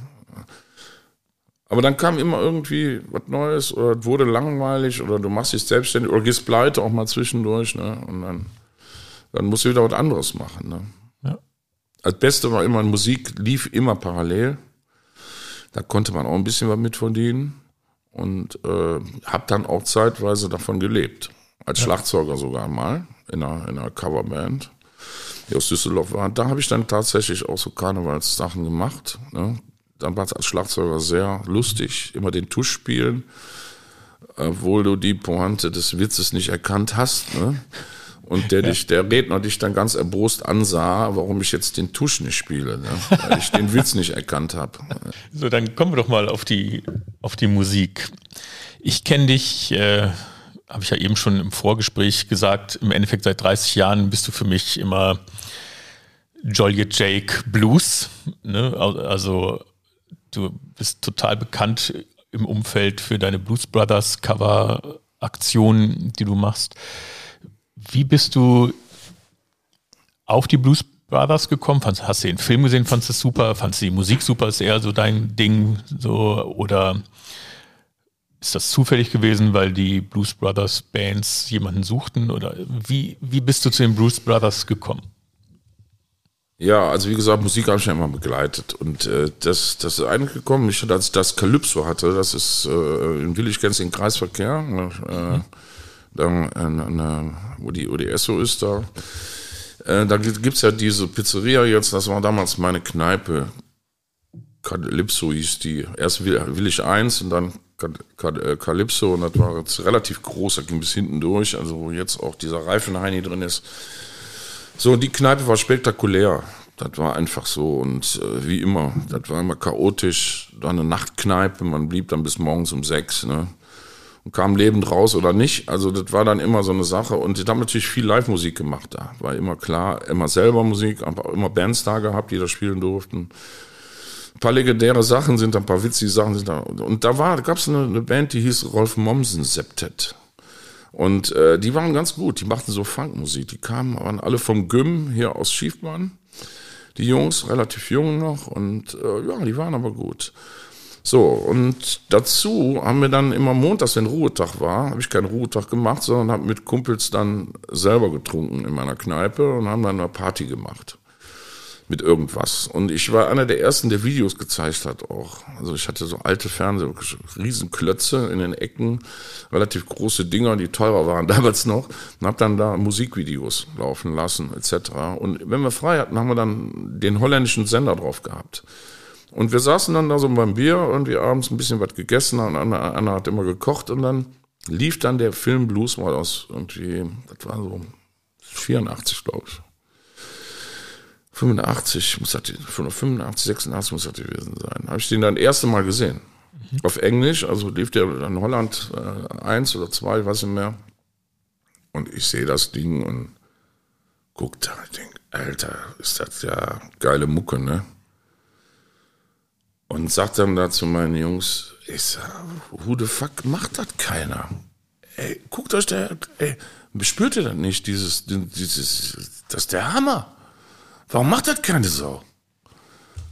Aber dann kam immer irgendwie was Neues oder es wurde langweilig oder du machst dich selbstständig oder gehst pleite auch mal zwischendurch. Ne? Und dann, dann musst du wieder was anderes machen. Ne? Das Beste war immer, Musik lief immer parallel. Da konnte man auch ein bisschen was mit verdienen und äh, habe dann auch zeitweise davon gelebt. Als ja. Schlagzeuger sogar mal in einer, in einer Coverband, die aus Düsseldorf war. Da habe ich dann tatsächlich auch so Karnevalssachen gemacht. Ne? Dann war es als Schlagzeuger sehr lustig, immer den Tusch spielen, obwohl du die Pointe des Witzes nicht erkannt hast. Ne? Und der, dich, der Redner dich dann ganz erbost ansah, warum ich jetzt den Tusch nicht spiele, ne? weil ich den Witz nicht erkannt habe. So, dann kommen wir doch mal auf die, auf die Musik. Ich kenne dich, äh, habe ich ja eben schon im Vorgespräch gesagt, im Endeffekt seit 30 Jahren bist du für mich immer Joliet Jake Blues. Ne? Also du bist total bekannt im Umfeld für deine Blues Brothers Cover Aktionen, die du machst. Wie bist du auf die Blues Brothers gekommen? Hast du den Film gesehen, fandest du es super? Fandest du die Musik super? Ist eher so dein Ding? So, oder ist das zufällig gewesen, weil die Blues Brothers Bands jemanden suchten? Oder wie, wie bist du zu den Blues Brothers gekommen? Ja, also wie gesagt, Musik habe ich ja immer begleitet. Und äh, das, das ist eigentlich gekommen, ich, als ich das Calypso hatte, das ist äh, in Willig kennst den Kreisverkehr. Äh, mhm dann, äh, wo, die, wo die Esso ist da. Äh, da gibt es ja diese Pizzeria jetzt, das war damals meine Kneipe. Calypso hieß die. Erst Willig 1 und dann Calypso und das war jetzt relativ groß, das ging bis hinten durch, also wo jetzt auch dieser Reifenheini drin ist. So, die Kneipe war spektakulär. Das war einfach so und äh, wie immer, das war immer chaotisch. Da eine Nachtkneipe, man blieb dann bis morgens um sechs. Ne? Und kam lebend raus oder nicht. Also das war dann immer so eine Sache. Und ich habe natürlich viel Live-Musik gemacht da. War immer klar, immer selber Musik, aber auch immer Bands da gehabt, die da spielen durften. Ein paar legendäre Sachen sind da, ein paar witzige Sachen sind da. Und da war, gab es eine, eine, Band, die hieß Rolf Mommsen Septet. Und äh, die waren ganz gut, die machten so Funkmusik. Die kamen, waren alle vom Gym hier aus Schiefbahn. Die Jungs, relativ jung noch und äh, ja, die waren aber gut. So, und dazu haben wir dann immer montags, wenn Ruhetag war, habe ich keinen Ruhetag gemacht, sondern habe mit Kumpels dann selber getrunken in meiner Kneipe und haben dann eine Party gemacht mit irgendwas. Und ich war einer der ersten, der Videos gezeigt hat auch. Also ich hatte so alte Fernseher, Riesenklötze in den Ecken, relativ große Dinger, die teurer waren damals noch. Und habe dann da Musikvideos laufen lassen etc. Und wenn wir frei hatten, haben wir dann den holländischen Sender drauf gehabt. Und wir saßen dann da so beim Bier und wir abends ein bisschen was gegessen und Anna, Anna hat immer gekocht und dann lief dann der Film Blues mal aus irgendwie, das war so 84, glaube ich. 85, muss das, 85, 86 muss das gewesen sein. Habe ich den dann das erste Mal gesehen. Mhm. Auf Englisch, also lief der in Holland äh, eins oder zwei, ich weiß nicht mehr. Und ich sehe das Ding und guck da, ich denke, Alter, ist das ja geile Mucke, ne? Und sag dann da zu meinen Jungs, ich sag, who the fuck macht das keiner? Ey, guckt euch der, ey, spürt ihr das nicht, dieses, dieses, das ist der Hammer. Warum macht das keine Sau?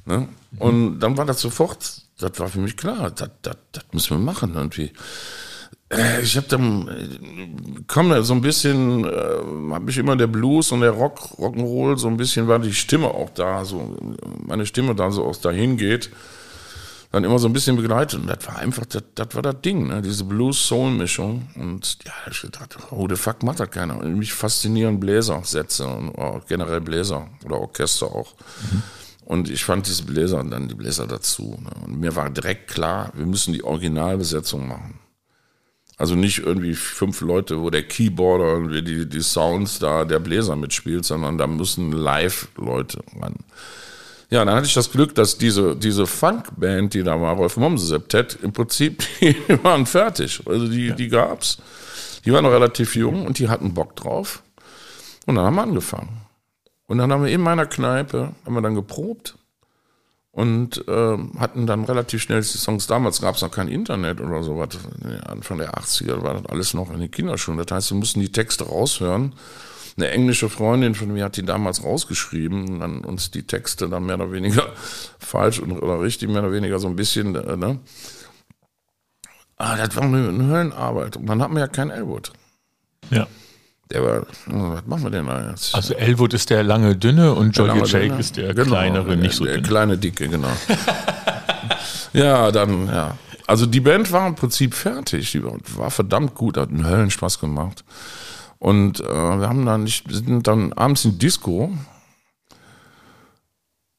Ne? Und dann war das sofort, das war für mich klar, das, das, das müssen wir machen irgendwie. Äh, ich habe dann, äh, komm, so ein bisschen, äh, habe ich immer der Blues und der Rock, Rock'n'Roll, so ein bisschen war die Stimme auch da, so meine Stimme da so aus dahin geht dann immer so ein bisschen begleitet. Und das war einfach, das, das war das Ding, ne? diese Blues-Soul-Mischung. Und ja, ich gedacht, oh, the fuck macht das keiner. Und mich faszinieren Bläsersätze und oh, generell Bläser oder Orchester auch. Mhm. Und ich fand diese Bläser und dann die Bläser dazu. Ne? Und mir war direkt klar, wir müssen die Originalbesetzung machen. Also nicht irgendwie fünf Leute, wo der Keyboarder und die, die Sounds da, der Bläser mitspielt, sondern da müssen Live-Leute ran. Ja, dann hatte ich das Glück, dass diese, diese Funkband, die da war, Rolf Momse Septet, im Prinzip, die waren fertig. Also die, ja. die gab's. Die waren noch relativ jung und die hatten Bock drauf. Und dann haben wir angefangen. Und dann haben wir in meiner Kneipe, haben wir dann geprobt und äh, hatten dann relativ schnell die Songs. Damals gab es noch kein Internet oder sowas. Anfang der 80er war das alles noch in den Kinderschuhen. Das heißt, wir mussten die Texte raushören eine englische Freundin von mir hat die damals rausgeschrieben und dann uns die Texte dann mehr oder weniger falsch oder richtig, mehr oder weniger so ein bisschen, äh, ne? Ah, das war eine, eine Höllenarbeit. Und dann hatten wir ja keinen Elwood. Ja. Der war, oh, was machen wir denn da jetzt? Also Elwood ist der lange dünne und Jolly Jake ist der genau, kleinere, nicht so der dünne. Der kleine dicke, genau. ja, dann, ja. Also die Band war im Prinzip fertig. Die war verdammt gut, hat einen Höllenspaß gemacht. Und äh, wir haben dann nicht, sind dann abends in Disco.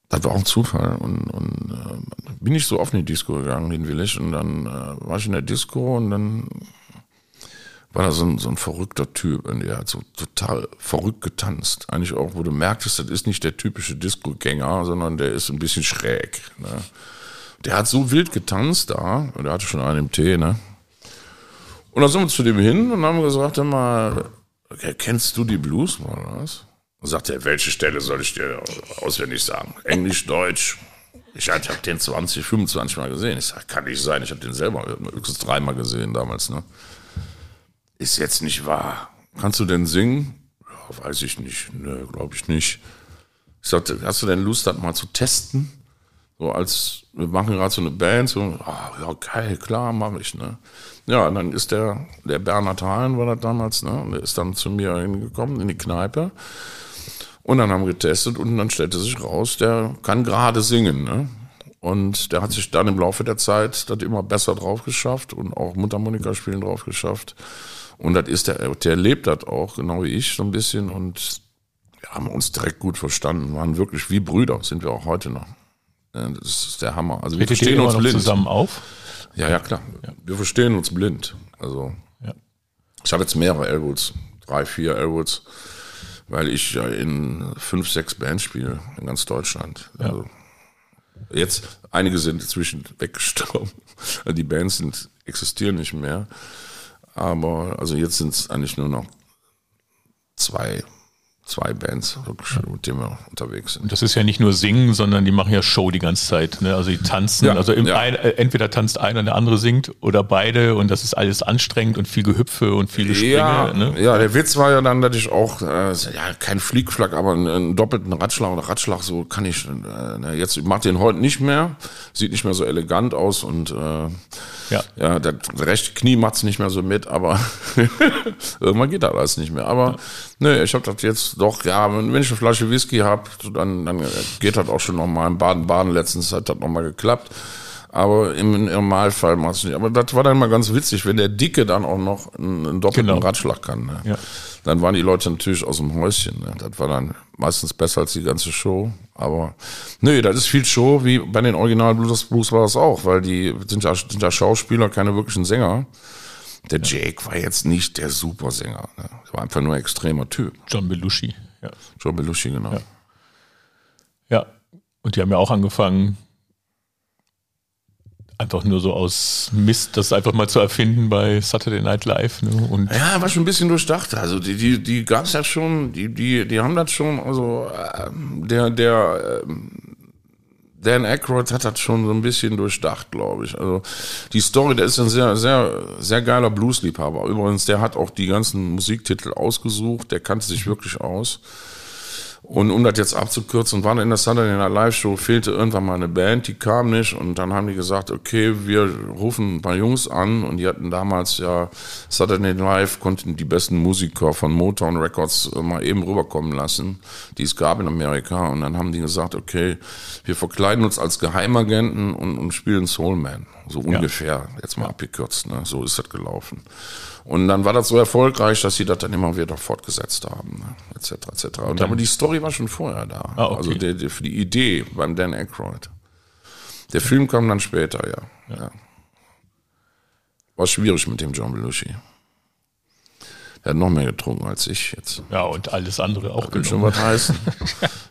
Das war auch ein Zufall. Und, und äh, bin ich so oft in die Disco gegangen, in Village. Und dann äh, war ich in der Disco und dann war da so ein, so ein verrückter Typ. Und der hat so total verrückt getanzt. Eigentlich auch, wo du merktest, das ist nicht der typische Disco-Gänger, sondern der ist ein bisschen schräg. Ne? Der hat so wild getanzt da. Und der hatte schon einen im Tee, ne? Und dann sind wir zu dem hin und haben gesagt, mal, Kennst du die Blues was? Und sagt er, welche Stelle soll ich dir auswendig sagen? Englisch, Deutsch. Ich, ich habe den 20, 25 Mal gesehen. Ich sage, kann nicht sein. Ich habe den selber höchstens dreimal gesehen damals. Ne? Ist jetzt nicht wahr. Kannst du denn singen? Ja, weiß ich nicht. Nö, glaube ich nicht. Ich sagte, hast du denn Lust, das mal zu testen? So als, wir machen gerade so eine Band, so, oh, ja, geil, klar, mache ich, ne? Ja, und dann ist der, der Bernhard Hahn war das damals, ne? Der ist dann zu mir hingekommen in die Kneipe. Und dann haben wir getestet und dann stellte sich raus, der kann gerade singen, ne? Und der hat sich dann im Laufe der Zeit das immer besser drauf geschafft und auch Mundharmonika spielen drauf geschafft. Und das ist der, der lebt das auch, genau wie ich, so ein bisschen. Und wir haben uns direkt gut verstanden, waren wirklich wie Brüder, sind wir auch heute noch. Das ist der Hammer. Also wir verstehen uns blind. zusammen auf? Ja, ja, klar. Ja. Wir verstehen uns blind. Also ja. ich habe jetzt mehrere Elwoods, drei, vier Elwoods, weil ich ja in fünf, sechs Bands spiele in ganz Deutschland. Ja. Also jetzt, einige sind inzwischen weggestorben. Die Bands sind, existieren nicht mehr. Aber also jetzt sind es eigentlich nur noch zwei, zwei Bands, mit denen wir unterwegs sind. Und das ist ja nicht nur singen, sondern die machen ja Show die ganze Zeit. Ne? Also die tanzen, Ja, also ja. ein, äh, entweder tanzt einer, der andere singt oder beide und das ist alles anstrengend und viel Gehüpfe und viele Sprünge. Ja, ne? ja, der Witz war ja dann, dass ich auch, äh, ja, kein Fliegflack, aber einen, einen doppelten Ratschlag oder Ratschlag, so kann ich, äh, na, jetzt ich mach den heute nicht mehr, sieht nicht mehr so elegant aus und äh, Ja. ja, das rechte Knie macht's nicht mehr so mit, aber irgendwann geht das alles nicht mehr. Aber nee, ich habe das jetzt doch, ja, wenn, ich eine Flasche Whisky hab, dann, dann geht das auch schon nochmal. Im Baden-Baden letztens hat das nochmal geklappt. Aber im Normalfall macht's nicht. Aber das war dann mal ganz witzig, wenn der Dicke dann auch noch einen, einen doppelten Genau. Ratschlag kann. Ne? Ja. Dann waren die Leute natürlich aus dem Häuschen. Ne? Das war dann meistens besser als die ganze Show. Aber nee, das ist viel Show, wie bei den Original Blues, Blues war das auch, weil die sind ja, sind ja Schauspieler, keine wirklichen Sänger. Der Jake war jetzt nicht der Supersänger. Ne? Er war einfach nur ein extremer Typ. John Belushi. Ja. Joe Belushi, genau. ja. Und die haben ja auch angefangen, einfach nur so aus Mist, das einfach mal zu erfinden bei Saturday Night Live. Ne? Und Ja, war schon ein bisschen durchdacht. Also die, die, die gab's ja schon, die, die, die haben das schon, also ähm, der, der ähm, Dan Aykroyd hat das schon so ein bisschen durchdacht, glaube ich. Also die Story, der ist ein sehr, sehr, sehr geiler Bluesliebhaber. Übrigens, der hat auch die ganzen Musiktitel ausgesucht, der kannte sich wirklich aus. Und um das jetzt abzukürzen, war in der Saturday Night Live Show, fehlte irgendwann mal eine Band, die kam nicht. Und dann haben die gesagt, okay, wir rufen ein paar Jungs an. Und die hatten damals ja Saturday Night Live, konnten die besten Musiker von Motown Records äh, mal eben rüberkommen lassen, die es gab in Amerika. Und dann haben die gesagt, okay, wir verkleiden uns als Geheimagenten und, und spielen Soulman, so ungefähr, jetzt mal abgekürzt, ne? so ist das gelaufen. Und dann war das so erfolgreich, dass sie das dann immer wieder fortgesetzt haben, ne? etc. etc. Und aber die Story war schon vorher da. Ah, okay. Also der, der, für die Idee beim Dan Aykroyd. Der Film kam dann später, ja. ja. War schwierig mit dem John Belushi. Der hat noch mehr getrunken als ich jetzt. ja, und alles andere auch Will schon genommen. was heißen.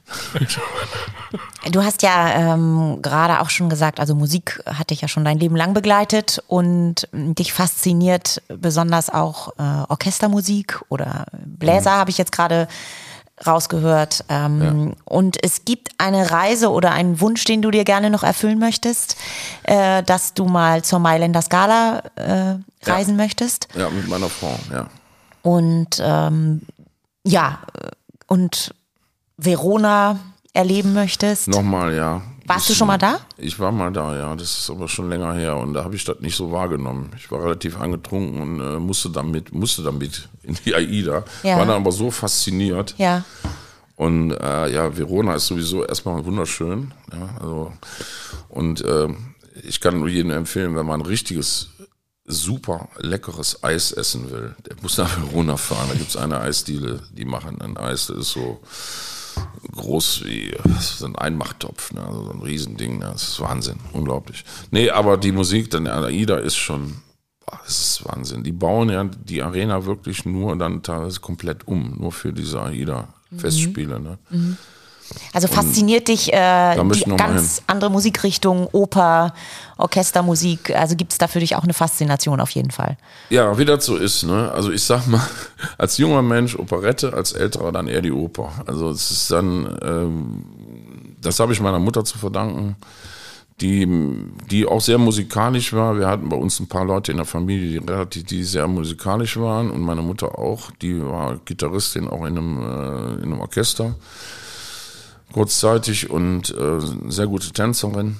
Du hast ja ähm, gerade auch schon gesagt, also Musik hat dich ja schon dein Leben lang begleitet und dich fasziniert besonders auch äh, Orchestermusik oder Bläser, habe ich jetzt gerade rausgehört. Ähm, Und es gibt eine Reise oder einen Wunsch, den du dir gerne noch erfüllen möchtest, äh, dass du mal zur Mailänder Scala äh, reisen möchtest. Ja, mit meiner Frau, ja. Und ähm, ja, und Verona erleben möchtest. Nochmal, ja. Warst du schon mal da? Ich war mal da, ja. Das ist aber schon länger her und da habe ich das nicht so wahrgenommen. Ich war relativ angetrunken und äh, musste damit, musste damit in die AIDA. Ja. War dann aber so fasziniert. Ja. Und äh, ja, Verona ist sowieso erstmal wunderschön. Ja, also, und äh, ich kann nur jedem empfehlen, wenn man ein richtiges, super leckeres Eis essen will, der muss nach Verona fahren. Da gibt's eine Eisdiele, die machen ein Eis, das ist so groß wie so ein Einmachttopf, ne? also so ein Riesending. Ne? Das ist Wahnsinn, unglaublich. Nee, aber die Musik, dann AIDA ist schon, boah, das ist Wahnsinn. Die bauen ja die Arena wirklich nur dann teilweise komplett um, nur für diese AIDA-Festspiele. Ne? Also fasziniert dich äh, die ganz andere Musikrichtung, Oper, Orchestermusik. Also gibt es da für dich auch eine Faszination auf jeden Fall. Ja, wie das so ist, ne? Also ich sag mal, als junger Mensch Operette, als älterer dann eher die Oper. Also es ist dann, ähm, das habe ich meiner Mutter zu verdanken, die, die auch sehr musikalisch war. Wir hatten bei uns ein paar Leute in der Familie, die relativ, die sehr musikalisch waren und meine Mutter auch. Die war Gitarristin auch in einem, äh, in einem Orchester kurzzeitig und äh, sehr gute Tänzerin.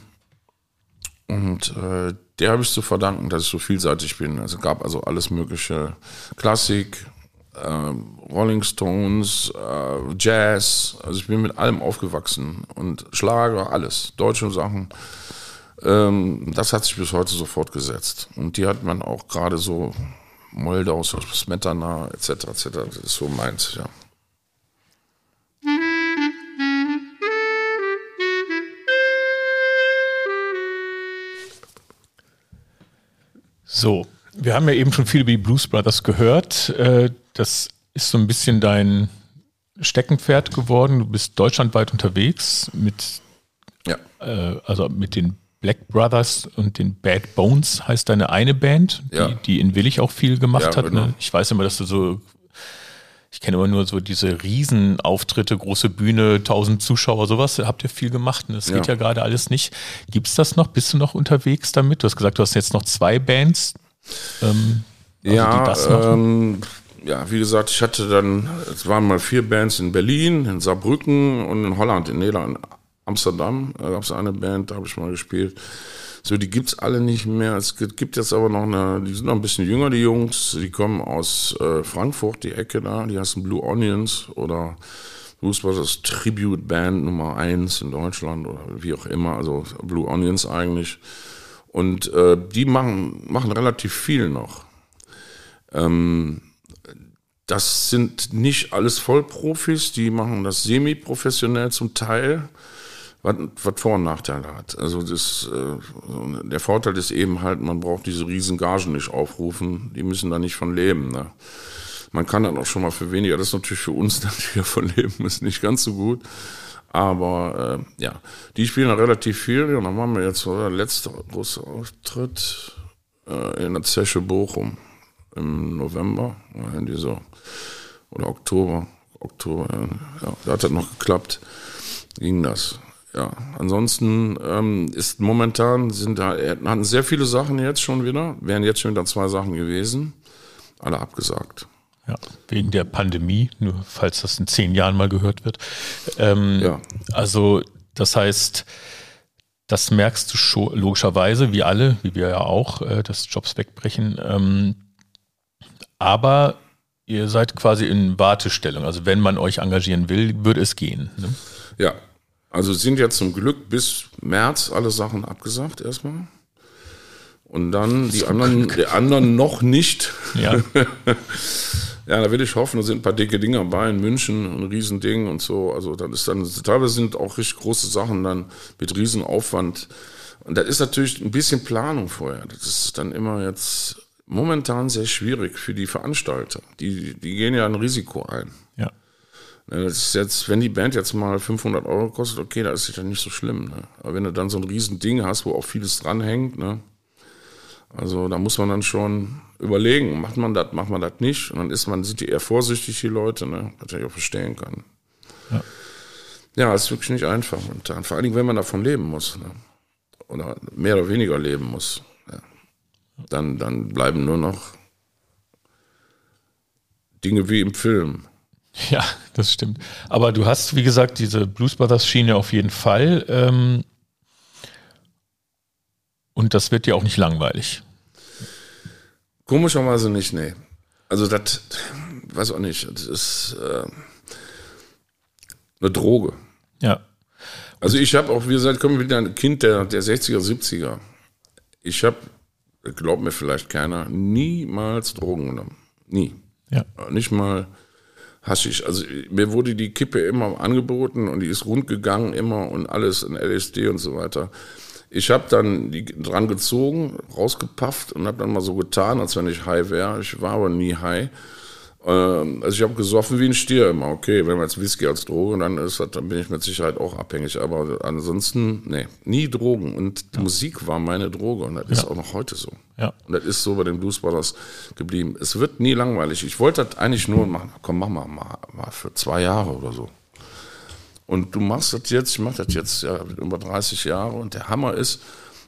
Und äh, der habe ich zu verdanken, dass ich so vielseitig bin. Also gab also alles mögliche Klassik, äh, Rolling Stones, äh, Jazz. Also ich bin mit allem aufgewachsen und Schlager, alles, deutsche Sachen. Ähm, das hat sich bis heute so fortgesetzt. Und die hat man auch gerade so Moldau, Smetana etc. etc. Das ist so meins, ja. So, wir haben ja eben schon viel über die Blues Brothers gehört. Äh, Das ist so ein bisschen dein Steckenpferd geworden. Du bist deutschlandweit unterwegs mit, Ja, äh, also mit den Black Brothers und den Bad Bones heißt deine eine Band, die, Ja. die in Willig auch viel gemacht Ja, hat. genau. Ne? Ich weiß immer, dass du so Ich kenne immer nur so diese Riesenauftritte, große Bühne, 1000 Zuschauer, sowas. Habt ihr viel gemacht und das ja. geht ja gerade alles nicht. Gibt's das noch? Bist du noch unterwegs damit? Du hast gesagt, du hast jetzt noch zwei Bands. Ähm, also ja, ähm, ja, wie gesagt, ich hatte dann, es waren mal vier Bands in Berlin, in Saarbrücken und in Holland, in Niederland, Amsterdam. Da gab es eine Band, da habe ich mal gespielt. So, die gibt's alle nicht mehr. Es gibt jetzt aber noch eine, die sind noch ein bisschen jünger, die Jungs. Die kommen aus äh, Frankfurt, die Ecke da. Die heißen Blue Onions oder Blues Brothers Tribute Band Nummer eins in Deutschland oder wie auch immer. Also Blue Onions eigentlich. Und äh, die machen, machen relativ viel noch. Ähm, das sind nicht alles Vollprofis, die machen das semi-professionell zum Teil was, was Vor- und Nachteile hat. Also das, äh, der Vorteil ist eben halt, man braucht diese riesen Gagen nicht aufrufen, die müssen da nicht von leben. Ne? Man kann dann auch schon mal für weniger, das ist natürlich für uns natürlich von leben, ist nicht ganz so gut. Aber äh, ja, die spielen da relativ viel. Und dann machen wir jetzt der letzte große Auftritt äh, in der Zeche Bochum im November, in so, oder Oktober, Oktober, ja, da hat das noch geklappt, ging das ja, ansonsten ähm, ist momentan sind da hatten sehr viele Sachen jetzt schon wieder, wären jetzt schon wieder zwei Sachen gewesen, alle abgesagt. Ja, wegen der Pandemie, nur falls das in zehn Jahren mal gehört wird. Ähm, ja. Also das heißt, das merkst du schon logischerweise, wie alle, wie wir ja auch, äh, dass Jobs wegbrechen. Ähm, aber ihr seid quasi in Wartestellung. Also wenn man euch engagieren will, würde es gehen. Ne? Ja, also sind ja zum Glück bis März alle Sachen abgesagt erstmal. Und dann die anderen, die anderen noch nicht. Ja. ja, da will ich hoffen, da sind ein paar dicke Dinger bei in München, ein Riesending und so. Also dann ist dann, teilweise sind auch richtig große Sachen dann mit Riesenaufwand. Und da ist natürlich ein bisschen Planung vorher. Das ist dann immer jetzt momentan sehr schwierig für die Veranstalter. Die, die gehen ja ein Risiko ein. Ja. Das ist jetzt, wenn die Band jetzt mal 500 Euro kostet, okay, da ist es ja nicht so schlimm. Ne? Aber wenn du dann so ein riesen Ding hast, wo auch vieles dranhängt, ne? also da muss man dann schon überlegen, macht man das, macht man das nicht? Und dann ist man, sind die eher vorsichtig, die Leute, ne? was ich auch verstehen kann. Ja, ja ist wirklich nicht einfach. Und dann, vor allen Dingen, wenn man davon leben muss. Ne? Oder mehr oder weniger leben muss. Ja. Dann, dann bleiben nur noch Dinge wie im Film. Ja, das stimmt. Aber du hast, wie gesagt, diese Blues Brothers Schiene auf jeden Fall. Ähm, und das wird dir auch nicht langweilig. Komischerweise nicht, nee. Also das, weiß auch nicht, das ist äh, eine Droge. Ja. Also ich habe auch, wie gesagt, kommen wieder ein Kind der, der 60er, 70er. Ich habe, glaubt mir vielleicht keiner, niemals Drogen genommen. Nie. Ja. Nicht mal Haschisch. Also mir wurde die Kippe immer angeboten und die ist rund gegangen immer und alles in LSD und so weiter. Ich habe dann die dran gezogen, rausgepafft und habe dann mal so getan, als wenn ich high wäre. Ich war aber nie high. Ähm, also ich habe gesoffen wie ein Stier immer. Okay, wenn man jetzt Whisky als Droge, dann ist dann bin ich mit Sicherheit auch abhängig. Aber ansonsten, nee, nie Drogen. Und ja. Musik war meine Droge und das ja. ist auch noch heute so. Ja. Und das ist so bei den Blues Brothers geblieben. Es wird nie langweilig. Ich wollte das eigentlich nur machen. Komm, mach mal, mal, mal für zwei Jahre oder so. Und du machst das jetzt, ich mache das jetzt ja über 30 Jahre und der Hammer ist,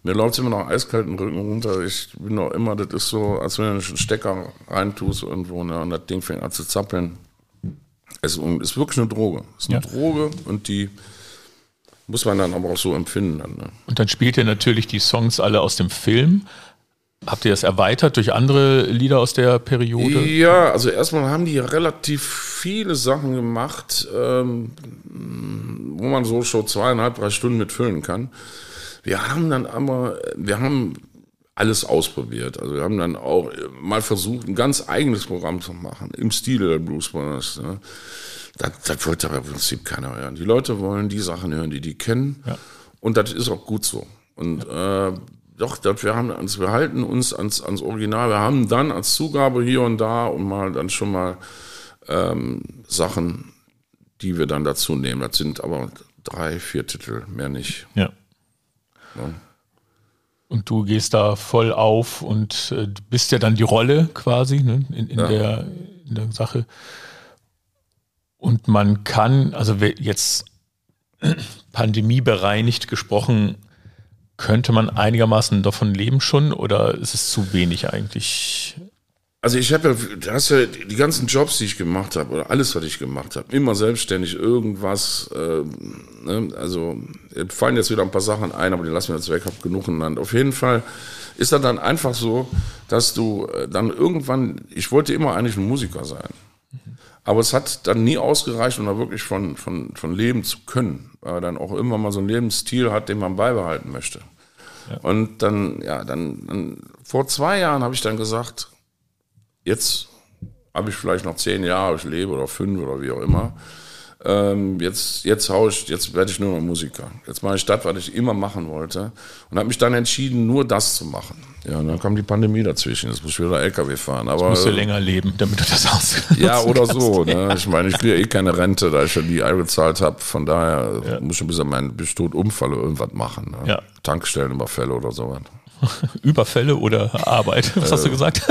mir läuft immer noch eiskalten Rücken runter. Ich bin noch immer, das ist so, als wenn du einen Stecker reintust irgendwo ne, und das Ding fängt an zu zappeln. Es ist wirklich eine Droge. Es ist eine ja. Droge und die muss man dann aber auch so empfinden. Dann, ne? Und dann spielt ihr natürlich die Songs alle aus dem Film. Habt ihr das erweitert durch andere Lieder aus der Periode? Ja, also erstmal haben die relativ viele Sachen gemacht, ähm, wo man so schon zweieinhalb, drei Stunden mitfüllen kann. Wir haben dann aber, wir haben alles ausprobiert. Also wir haben dann auch mal versucht, ein ganz eigenes Programm zu machen, im Stile der Blues Brothers. Ne? Das, das wollte aber im Prinzip keiner hören. Die Leute wollen die Sachen hören, die die kennen. Ja. Und das ist auch gut so. Und ja. äh, doch, das, wir, haben, also wir halten uns ans, ans Original. Wir haben dann als Zugabe hier und da und mal dann schon mal ähm, Sachen, die wir dann dazu nehmen. Das sind aber drei, vier Titel, mehr nicht. Ja. Ja. Und du gehst da voll auf und äh, bist ja dann die Rolle quasi ne, in, in, ja. der, in der Sache. Und man kann, also jetzt pandemiebereinigt gesprochen, könnte man einigermaßen davon leben schon oder ist es zu wenig eigentlich? Also ich habe ja, du hast ja die ganzen Jobs, die ich gemacht habe oder alles, was ich gemacht habe, immer selbstständig irgendwas. Äh, ne? Also fallen jetzt wieder ein paar Sachen ein, aber die lassen wir jetzt weg, hab genug genannt. Auf jeden Fall ist das dann einfach so, dass du äh, dann irgendwann, ich wollte immer eigentlich ein Musiker sein. Aber es hat dann nie ausgereicht, um da wirklich von, von, von leben zu können, weil er dann auch immer mal so einen Lebensstil hat, den man beibehalten möchte. Ja. Und dann, ja, dann, dann vor zwei Jahren habe ich dann gesagt, jetzt habe ich vielleicht noch zehn Jahre, ich lebe oder fünf oder wie auch immer. Ähm, jetzt, jetzt hau ich, jetzt werde ich nur noch Musiker. Jetzt mache ich das, was ich immer machen wollte. Und habe mich dann entschieden, nur das zu machen. Ja, und dann kam die Pandemie dazwischen. Jetzt muss ich wieder LKW fahren. Aber musst du länger leben, damit du das aus. Ja, oder so. Ne? Ich meine, ich kriege eh keine Rente, da ich schon die eingezahlt habe. Von daher ja. muss ich bis an meinen tot umfalle irgendwas machen. Ne? Ja. Tankstellenüberfälle oder sowas. Überfälle oder Arbeit? Was äh, hast du gesagt?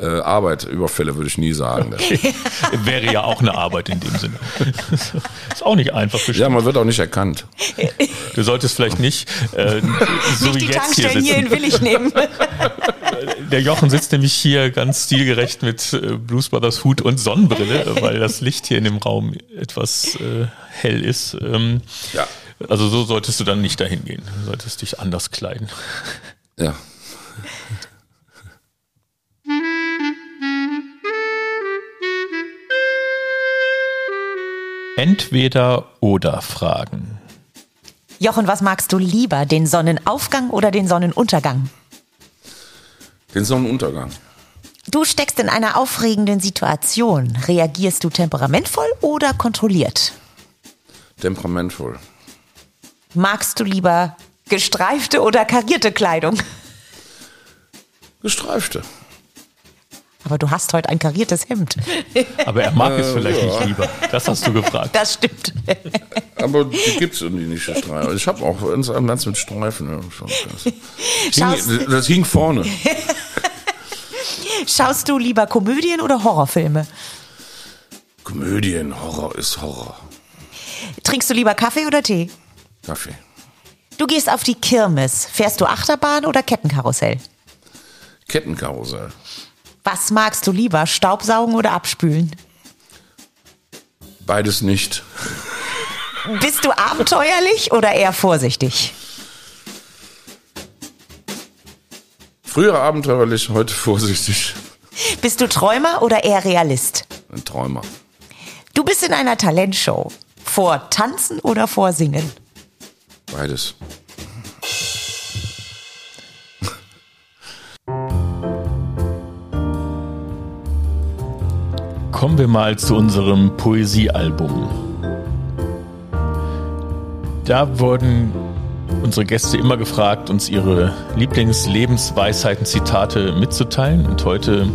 Äh, Arbeit. Überfälle würde ich nie sagen. Okay. Wäre ja auch eine Arbeit in dem Sinne. Ist auch nicht einfach bestimmt. Ja, man wird auch nicht erkannt. Du solltest vielleicht nicht äh, so nicht wie die jetzt hier sitzen. hier in Willig nehmen. Der Jochen sitzt nämlich hier ganz stilgerecht mit äh, Blues Brothers Hut und Sonnenbrille, weil das Licht hier in dem Raum etwas äh, hell ist. Ähm, ja. Also so solltest du dann nicht dahin gehen. Du solltest dich anders kleiden. Ja. Entweder oder Fragen. Jochen, was magst du lieber, den Sonnenaufgang oder den Sonnenuntergang? Den Sonnenuntergang. Du steckst in einer aufregenden Situation. Reagierst du temperamentvoll oder kontrolliert? Temperamentvoll. Magst du lieber gestreifte oder karierte Kleidung? Gestreifte. Aber du hast heute ein kariertes Hemd. Aber er mag es äh, vielleicht ja. nicht lieber. Das hast du gefragt. Das stimmt. Aber die gibt es irgendwie nicht, Streifen. Ich habe auch einen ganz mit Streifen. Ja, hing, das hing vorne. Schaust du lieber Komödien oder Horrorfilme? Komödien, Horror ist Horror. Trinkst du lieber Kaffee oder Tee? Kaffee. Du gehst auf die Kirmes. Fährst du Achterbahn oder Kettenkarussell? Kettenkarussell. Was magst du lieber, Staubsaugen oder abspülen? Beides nicht. Bist du abenteuerlich oder eher vorsichtig? Früher abenteuerlich, heute vorsichtig. Bist du Träumer oder eher Realist? Ein Träumer. Du bist in einer Talentshow. Vor Tanzen oder vor Singen? Beides. Kommen wir mal zu unserem Poesiealbum. Da wurden unsere Gäste immer gefragt, uns ihre Lieblingslebensweisheiten, Zitate mitzuteilen. Und heute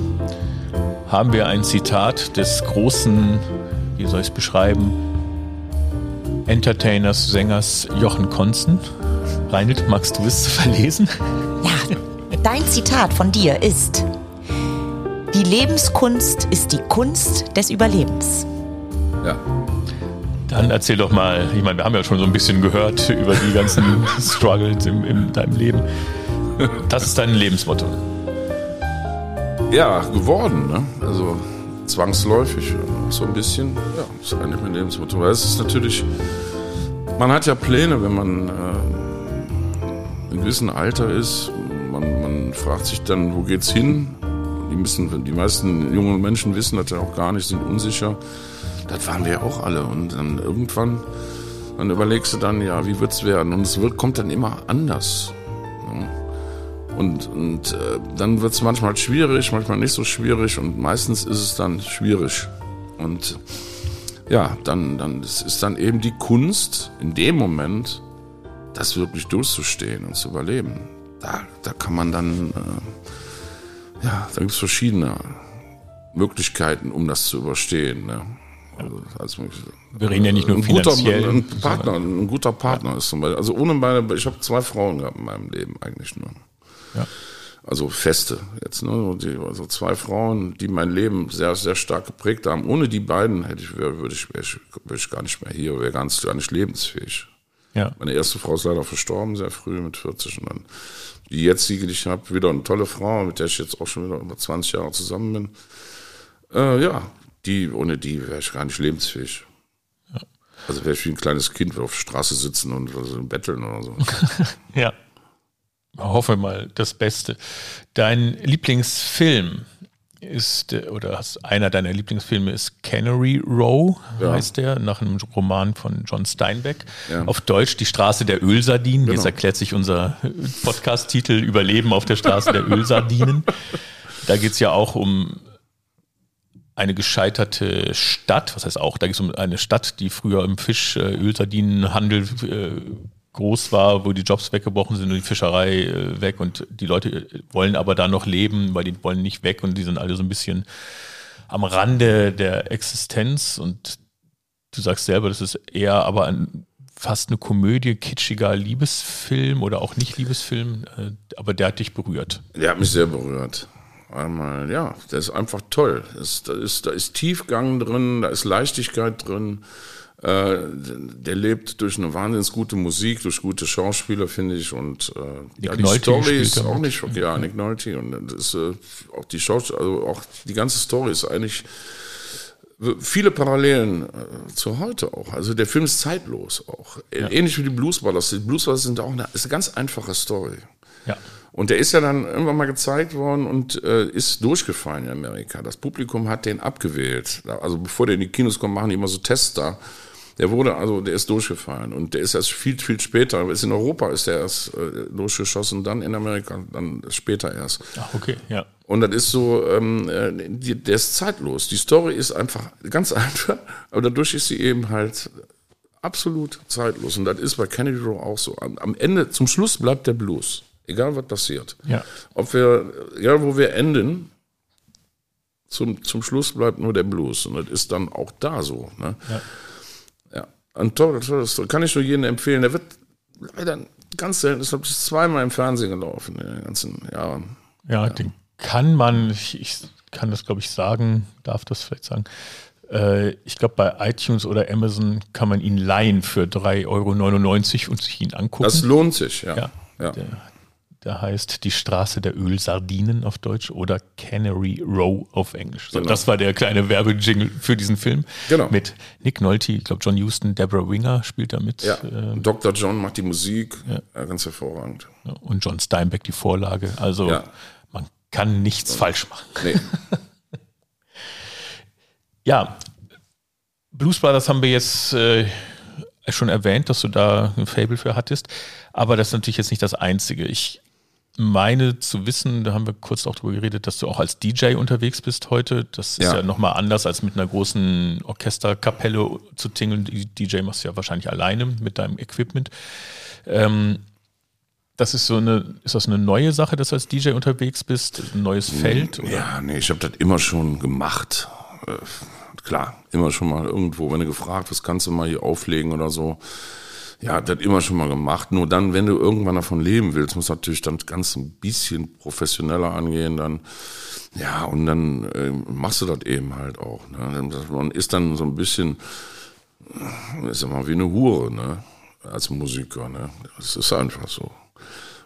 haben wir ein Zitat des großen, wie soll ich es beschreiben, Entertainers, Sängers Jochen Konzen. Reinhold, magst du es verlesen? Ja, dein Zitat von dir ist die Lebenskunst ist die Kunst des Überlebens. Ja. Dann erzähl doch mal, ich meine, wir haben ja schon so ein bisschen gehört über die ganzen Struggles in, in deinem Leben. Das ist dein Lebensmotto. Ja, geworden, ne? Also zwangsläufig, so ein bisschen. Ja, das ist eigentlich mein Lebensmotto. Weil es ist natürlich, man hat ja Pläne, wenn man äh, in gewissem Alter ist. Man, man fragt sich dann, wo geht's hin? Die, müssen, die meisten jungen Menschen wissen das ja auch gar nicht, sind unsicher. Das waren wir auch alle. Und dann irgendwann, dann überlegst du dann, ja, wie wird's werden? Und es wird, kommt dann immer anders. Und, und äh, dann wird's manchmal schwierig, manchmal nicht so schwierig und meistens ist es dann schwierig. Und ja, dann, dann es ist dann eben die Kunst, in dem Moment das wirklich durchzustehen und zu überleben. Da, da kann man dann äh, ja, da gibt es verschiedene Möglichkeiten, um das zu überstehen. Ne? Also, also, Wir reden ja nicht nur ein finanziell. Guter, ein Partner, ein guter Partner ja. ist zum Beispiel. Also ohne meine, ich habe zwei Frauen gehabt in meinem Leben eigentlich nur. Ja. Also feste jetzt, ne? Also zwei Frauen, die mein Leben sehr, sehr stark geprägt haben. Ohne die beiden hätte ich, würde ich, wäre ich, wäre ich gar nicht mehr hier, wäre ganz gar nicht lebensfähig. Ja. Meine erste Frau ist leider verstorben, sehr früh mit 40. Und dann die jetzige, die ich habe, wieder eine tolle Frau, mit der ich jetzt auch schon wieder über 20 Jahre zusammen bin. Äh, ja, die, ohne die wäre ich gar nicht lebensfähig. Also wäre ich wie ein kleines Kind, auf der Straße sitzen und also betteln oder so. Ja. Hoffe mal das Beste. Dein Lieblingsfilm ist, oder einer deiner Lieblingsfilme ist Canary Row, Ja. heißt der, nach einem Roman von John Steinbeck. Ja. Auf Deutsch Die Straße der Ölsardinen. Jetzt Genau. erklärt sich unser Podcast-Titel Überleben auf der Straße der Ölsardinen. Da geht es ja auch um eine gescheiterte Stadt, was heißt auch, da geht es um eine Stadt, die früher im Fisch, äh, Ölsardinenhandel äh, groß war, wo die Jobs weggebrochen sind und die Fischerei äh, weg und die Leute äh, wollen aber da noch leben, weil die wollen nicht weg und die sind alle so ein bisschen am Rande der Existenz und du sagst selber, das ist eher aber ein, fast eine Komödie, kitschiger Liebesfilm oder auch nicht Liebesfilm, äh, aber der hat dich berührt. Der hat mich sehr berührt. Einmal, ja, der ist einfach toll. Das, da, ist, da ist Tiefgang drin, da ist Leichtigkeit drin. Äh, der lebt durch eine wahnsinnig gute Musik, durch gute Schauspieler, finde ich. Und äh, ja, die Nolte Story ist auch nicht verkehrt. Ja, Nick Nolte. Und das äh, auch die also auch die ganze Story ist eigentlich viele Parallelen äh, zu heute auch. Also der Film ist zeitlos auch. Ähnlich wie die Blues Brothers. Die Blues Brothers sind auch eine, ist eine ganz einfache Story. Ja. Und der ist ja dann irgendwann mal gezeigt worden und äh, ist durchgefallen in Amerika. Das Publikum hat den abgewählt. Also bevor der in die Kinos kommt, machen die immer so Tests da. Der wurde, also der ist durchgefallen und der ist erst viel, viel später. Ist in Europa ist der erst äh, durchgeschossen, dann in Amerika, dann später erst. Ach, okay, ja. Und das ist so, ähm, äh, die, der ist zeitlos. Die Story ist einfach ganz einfach, aber dadurch ist sie eben halt absolut zeitlos. Und das ist bei Kennedy Row auch so. Am, am Ende, zum Schluss bleibt der Blues. Egal was passiert. Ja. Ob wir, egal wo wir enden, zum, zum Schluss bleibt nur der Blues. Und das ist dann auch da so. Ne? Ja. Ja. Ein toller, tolles Story. Kann ich nur jedem empfehlen. Der wird leider ganz selten, ist glaube ich zweimal im Fernsehen gelaufen in den ganzen Jahren. Ja, den kann man, ich, ich kann das glaube ich sagen, darf das vielleicht sagen. Äh, ich glaube bei iTunes oder Amazon kann man ihn leihen für 3,99 Euro und sich ihn angucken. Das lohnt sich, ja. ja, ja. Der, der heißt Die Straße der Ölsardinen auf Deutsch oder Canary Row auf Englisch. So, Genau. Das war der kleine Werbejingle für diesen Film. Genau. Mit Nick Nolte, ich glaube John Huston, Deborah Winger spielt da mit. Ja, äh, Dr. John macht die Musik, ja. ganz hervorragend. und John Steinbeck die Vorlage. Also Ja. man kann nichts falsch machen. Nee, Ja, Blues Brothers haben wir jetzt äh, schon erwähnt, dass du da ein Fable für hattest, aber das ist natürlich jetzt nicht das Einzige. Ich meine zu wissen, da haben wir kurz auch drüber geredet, dass du auch als DJ unterwegs bist heute. Das ist ja, Ja. nochmal anders, als mit einer großen Orchesterkapelle zu tingeln. Die DJ machst du ja wahrscheinlich alleine mit deinem Equipment. Ähm, das ist so eine, ist das eine neue Sache, dass du als DJ unterwegs bist? Ein neues Feld? Oder? ja, nee, ich habe das immer schon gemacht. Äh, klar, immer schon mal irgendwo, wenn du gefragt wirst, kannst du mal hier auflegen oder so. Ja, das immer schon mal gemacht. Nur dann, wenn du irgendwann davon leben willst, muss natürlich dann ganz ein bisschen professioneller angehen. Dann, ja, und dann äh, machst du das eben halt auch. Ne? Man ist dann so ein bisschen, äh, ist immer wie eine Hure, ne? Als Musiker, ne? Das ist einfach so.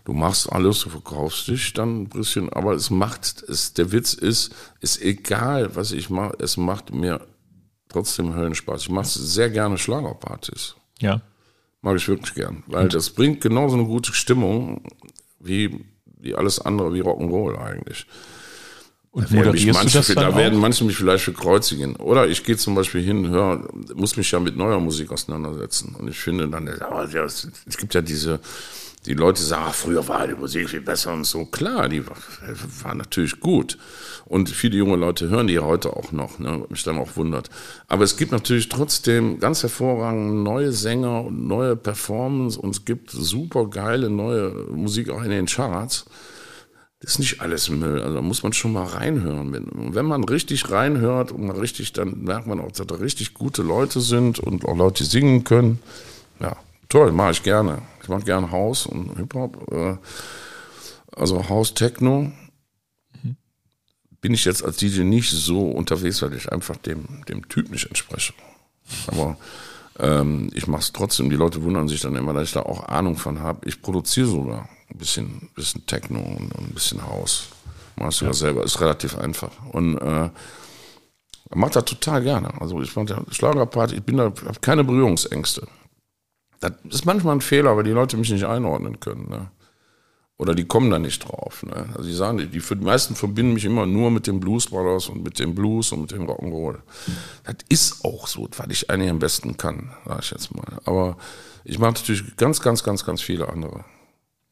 Du machst alles, du verkaufst dich dann ein bisschen, aber es macht, es, der Witz ist, ist egal, was ich mache, es macht mir trotzdem Höllenspaß. Ich mache sehr gerne Schlagerpartys. Ja. Mag ich wirklich gern, weil das bringt genauso eine gute Stimmung wie, wie alles andere, wie Rock'n'Roll eigentlich. Und Werden moderierst du manche, dann da werden manche mich vielleicht verkreuzigen. Oder ich gehe zum Beispiel hin, hör, muss mich ja mit neuer Musik auseinandersetzen. Und ich finde dann, es gibt ja diese, die Leute sagen, ah, früher war die Musik viel besser und so. Klar, die war, war natürlich gut. Und viele junge Leute hören die heute auch noch, ne, mich dann auch wundert. Aber es gibt natürlich trotzdem ganz hervorragende neue Sänger und neue Performance und es gibt super geile neue Musik auch in den Charts. Das ist nicht alles Müll. Also da muss man schon mal reinhören. Wenn, wenn man richtig reinhört und richtig, dann merkt man auch, dass da richtig gute Leute sind und auch Leute, die singen können. Ja, toll, mache ich gerne. Ich mache gerne Haus und Hip-Hop. Äh, Also House Techno bin ich jetzt als DJ nicht so unterwegs, weil ich einfach dem, dem Typ nicht entspreche. Aber ähm, ich mache es trotzdem. Die Leute wundern sich dann immer, dass ich da auch Ahnung von habe. Ich produziere sogar ein bisschen, bisschen Techno und, und ein bisschen House. Machst du ja selber. Ist relativ einfach. Und äh, macht das total gerne. Also ich mache Schlagerparty, ich bin da, habe keine Berührungsängste. Das ist manchmal ein Fehler, weil die Leute mich nicht einordnen können. Ne? Oder die kommen da nicht drauf. Ne? Also die sagen, die, die meisten verbinden mich immer nur mit den Blues Brothers und mit dem Blues und mit dem Rock'n'Roll. Das ist auch so, weil ich eigentlich am besten kann, sage ich jetzt mal. Aber ich mache natürlich ganz, ganz, ganz, ganz viele andere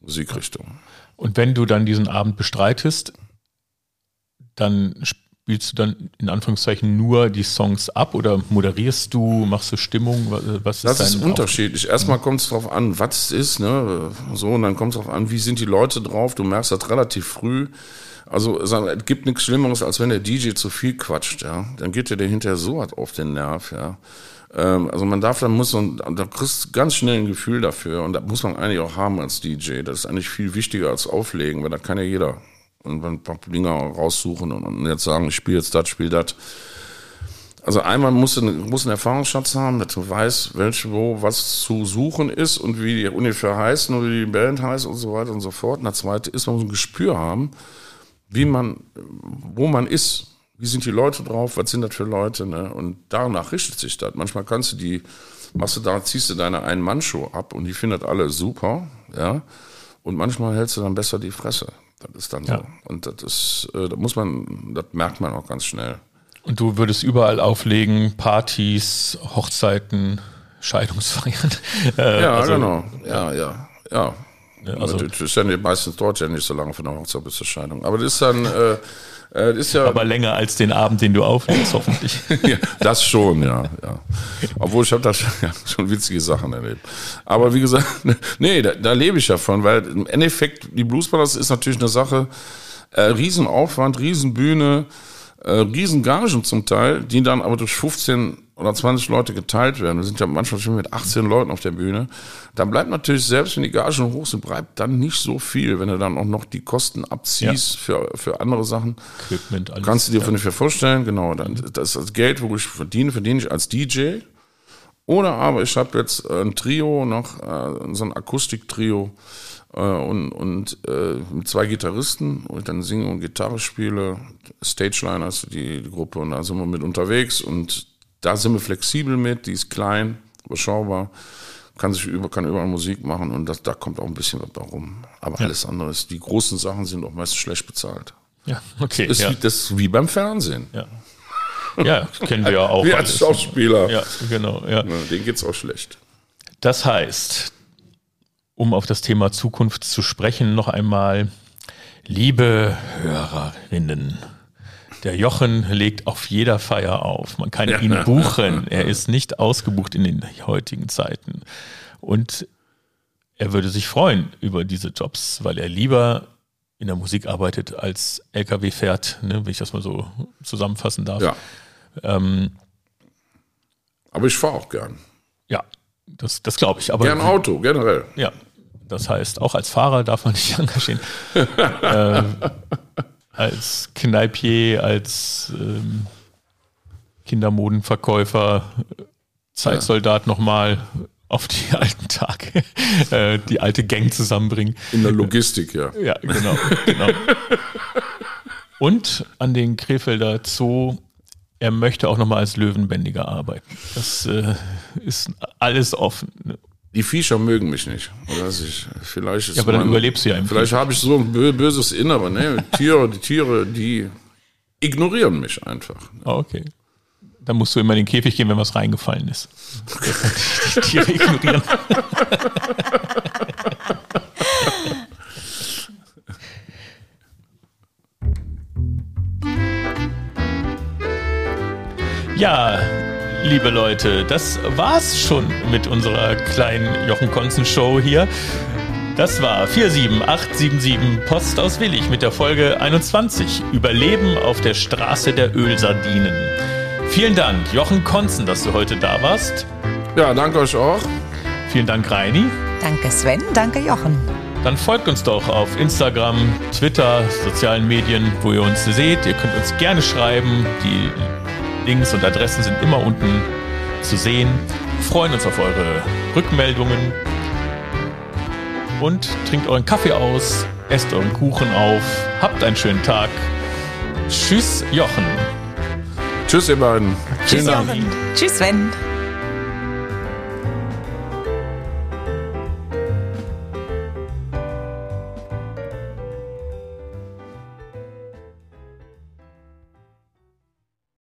Musikrichtungen. Und wenn du dann diesen Abend bestreitest, dann spielst du dann in Anführungszeichen nur die Songs ab oder moderierst du, machst du Stimmung? Was ist das ist unterschiedlich. Erstmal kommt es darauf an, was es ist, ne? So, und dann kommt es darauf an, wie sind die Leute drauf. Du merkst das relativ früh. Also es gibt nichts Schlimmeres, als wenn der DJ zu viel quatscht, ja. Dann geht dir der hinterher so was auf den Nerv, ja. Ähm, also man darf, dann muss man, da kriegst du ganz schnell ein Gefühl dafür und da muss man eigentlich auch haben als DJ. Das ist eigentlich viel wichtiger als auflegen, weil da kann ja jeder und ein paar Dinger raussuchen und jetzt sagen, ich spiele jetzt das, spiele das. Also einmal muss muss einen Erfahrungsschatz haben, dass du weißt, welche, wo was zu suchen ist und wie die ungefähr heißen oder wie die Band heißt und so weiter und so fort. Und das zweite ist, man muss ein Gespür haben, wie man, wo man ist. Wie sind die Leute drauf? Was sind das für Leute? Ne? Und danach richtet sich das. Manchmal kannst du die, machst du da, ziehst du deine Ein-Mann-Show ab und die findet alle super, ja. Und manchmal hältst du dann besser die Fresse. Das ist dann ja. so. Und das ist, äh, da muss man, das merkt man auch ganz schnell. Und du würdest überall auflegen, Partys, Hochzeiten, Scheidungsfeiern. Äh, ja, also, genau. Ja, ja, ja. ja also, das ist ja meistens dort ja nicht so lange von der Hochzeit bis zur Scheidung. Aber das ist dann, äh, ist ja, aber länger als den Abend, den du auflegst, hoffentlich. ja, das schon, ja, ja. Obwohl ich habe da schon, ja, schon witzige Sachen erlebt. Aber wie gesagt, nee, da, da lebe ich ja von, weil im Endeffekt, die Blues Brothers ist natürlich eine Sache, äh, Riesenaufwand, Riesenbühne, äh, Riesengagen zum Teil, die dann aber durch 15 oder 20 Leute geteilt werden. Wir sind ja manchmal schon mit 18 Leuten auf der Bühne. Dann bleibt natürlich, selbst wenn die Gagen hoch sind, bleibt dann nicht so viel, wenn du dann auch noch die Kosten abziehst ja. für, für andere Sachen. Equipment, alles. Kannst du dir ja. ungefähr vorstellen, genau. Dann, das ist das Geld, wo ich verdiene, verdiene ich als DJ. Oder aber ich habe jetzt ein Trio, noch äh, so ein Akustiktrio äh, und, und äh, mit zwei Gitarristen, wo ich dann singe und Gitarre spiele. Stageline ist die, die Gruppe und da sind wir mit unterwegs und da sind wir flexibel mit, die ist klein, überschaubar, kann sich über, kann überall Musik machen und das, da kommt auch ein bisschen was darum. Aber ja. alles andere ist, die großen Sachen sind auch meist schlecht bezahlt. Ja, okay. Das ist, ja. Wie, das ist wie beim Fernsehen. Ja. Ja, kennen wir ja auch. Wie als Schauspieler. Ja, genau. Ja. ja denen geht's auch schlecht. Das heißt, um auf das Thema Zukunft zu sprechen, noch einmal, liebe Hörerinnen, der Jochen legt auf jeder Feier auf. Man kann ihn buchen. Er ist nicht ausgebucht in den heutigen Zeiten. Und er würde sich freuen über diese Jobs, weil er lieber in der Musik arbeitet als LKW fährt, ne, wenn ich das mal so zusammenfassen darf. Ja. Ähm, aber ich fahre auch gern. Ja, das, das glaube ich. Aber gern Auto, generell. Ja, das heißt, auch als Fahrer darf man nicht engagieren. äh, als Kneipier, als ähm, Kindermodenverkäufer, Zeitsoldat ja. nochmal auf die alten Tage, äh, die alte Gang zusammenbringen. In der Logistik, ja. Ja, genau. genau. Und an den Krefelder Zoo, er möchte auch nochmal als Löwenbändiger arbeiten. Das äh, ist alles offen. Die Viecher mögen mich nicht. Oder ich, vielleicht ja, aber dann überlebst du ja Vielleicht habe ich so ein böses Innere. Ne? Tiere, die Tiere, die ignorieren mich einfach. Oh, okay. Dann musst du immer in den Käfig gehen, wenn was reingefallen ist. die Tiere ignorieren. ja, liebe Leute, das war's schon mit unserer kleinen Jochen Konzen Show hier. Das war 47877 Post aus Willig mit der Folge 21 Überleben auf der Straße der Ölsardinen. Vielen Dank, Jochen Konzen, dass du heute da warst. Ja, danke euch auch. Vielen Dank, Reini. Danke, Sven. Danke, Jochen. dann folgt uns doch auf Instagram, Twitter, sozialen Medien, wo ihr uns seht. Ihr könnt uns gerne schreiben. Die Links und Adressen sind immer unten zu sehen. Wir freuen uns auf eure Rückmeldungen. Und trinkt euren Kaffee aus, esst euren Kuchen auf, habt einen schönen Tag. Tschüss, Jochen. Tschüss, ihr beiden. Tschüss. Jochen. Tschüss, Sven.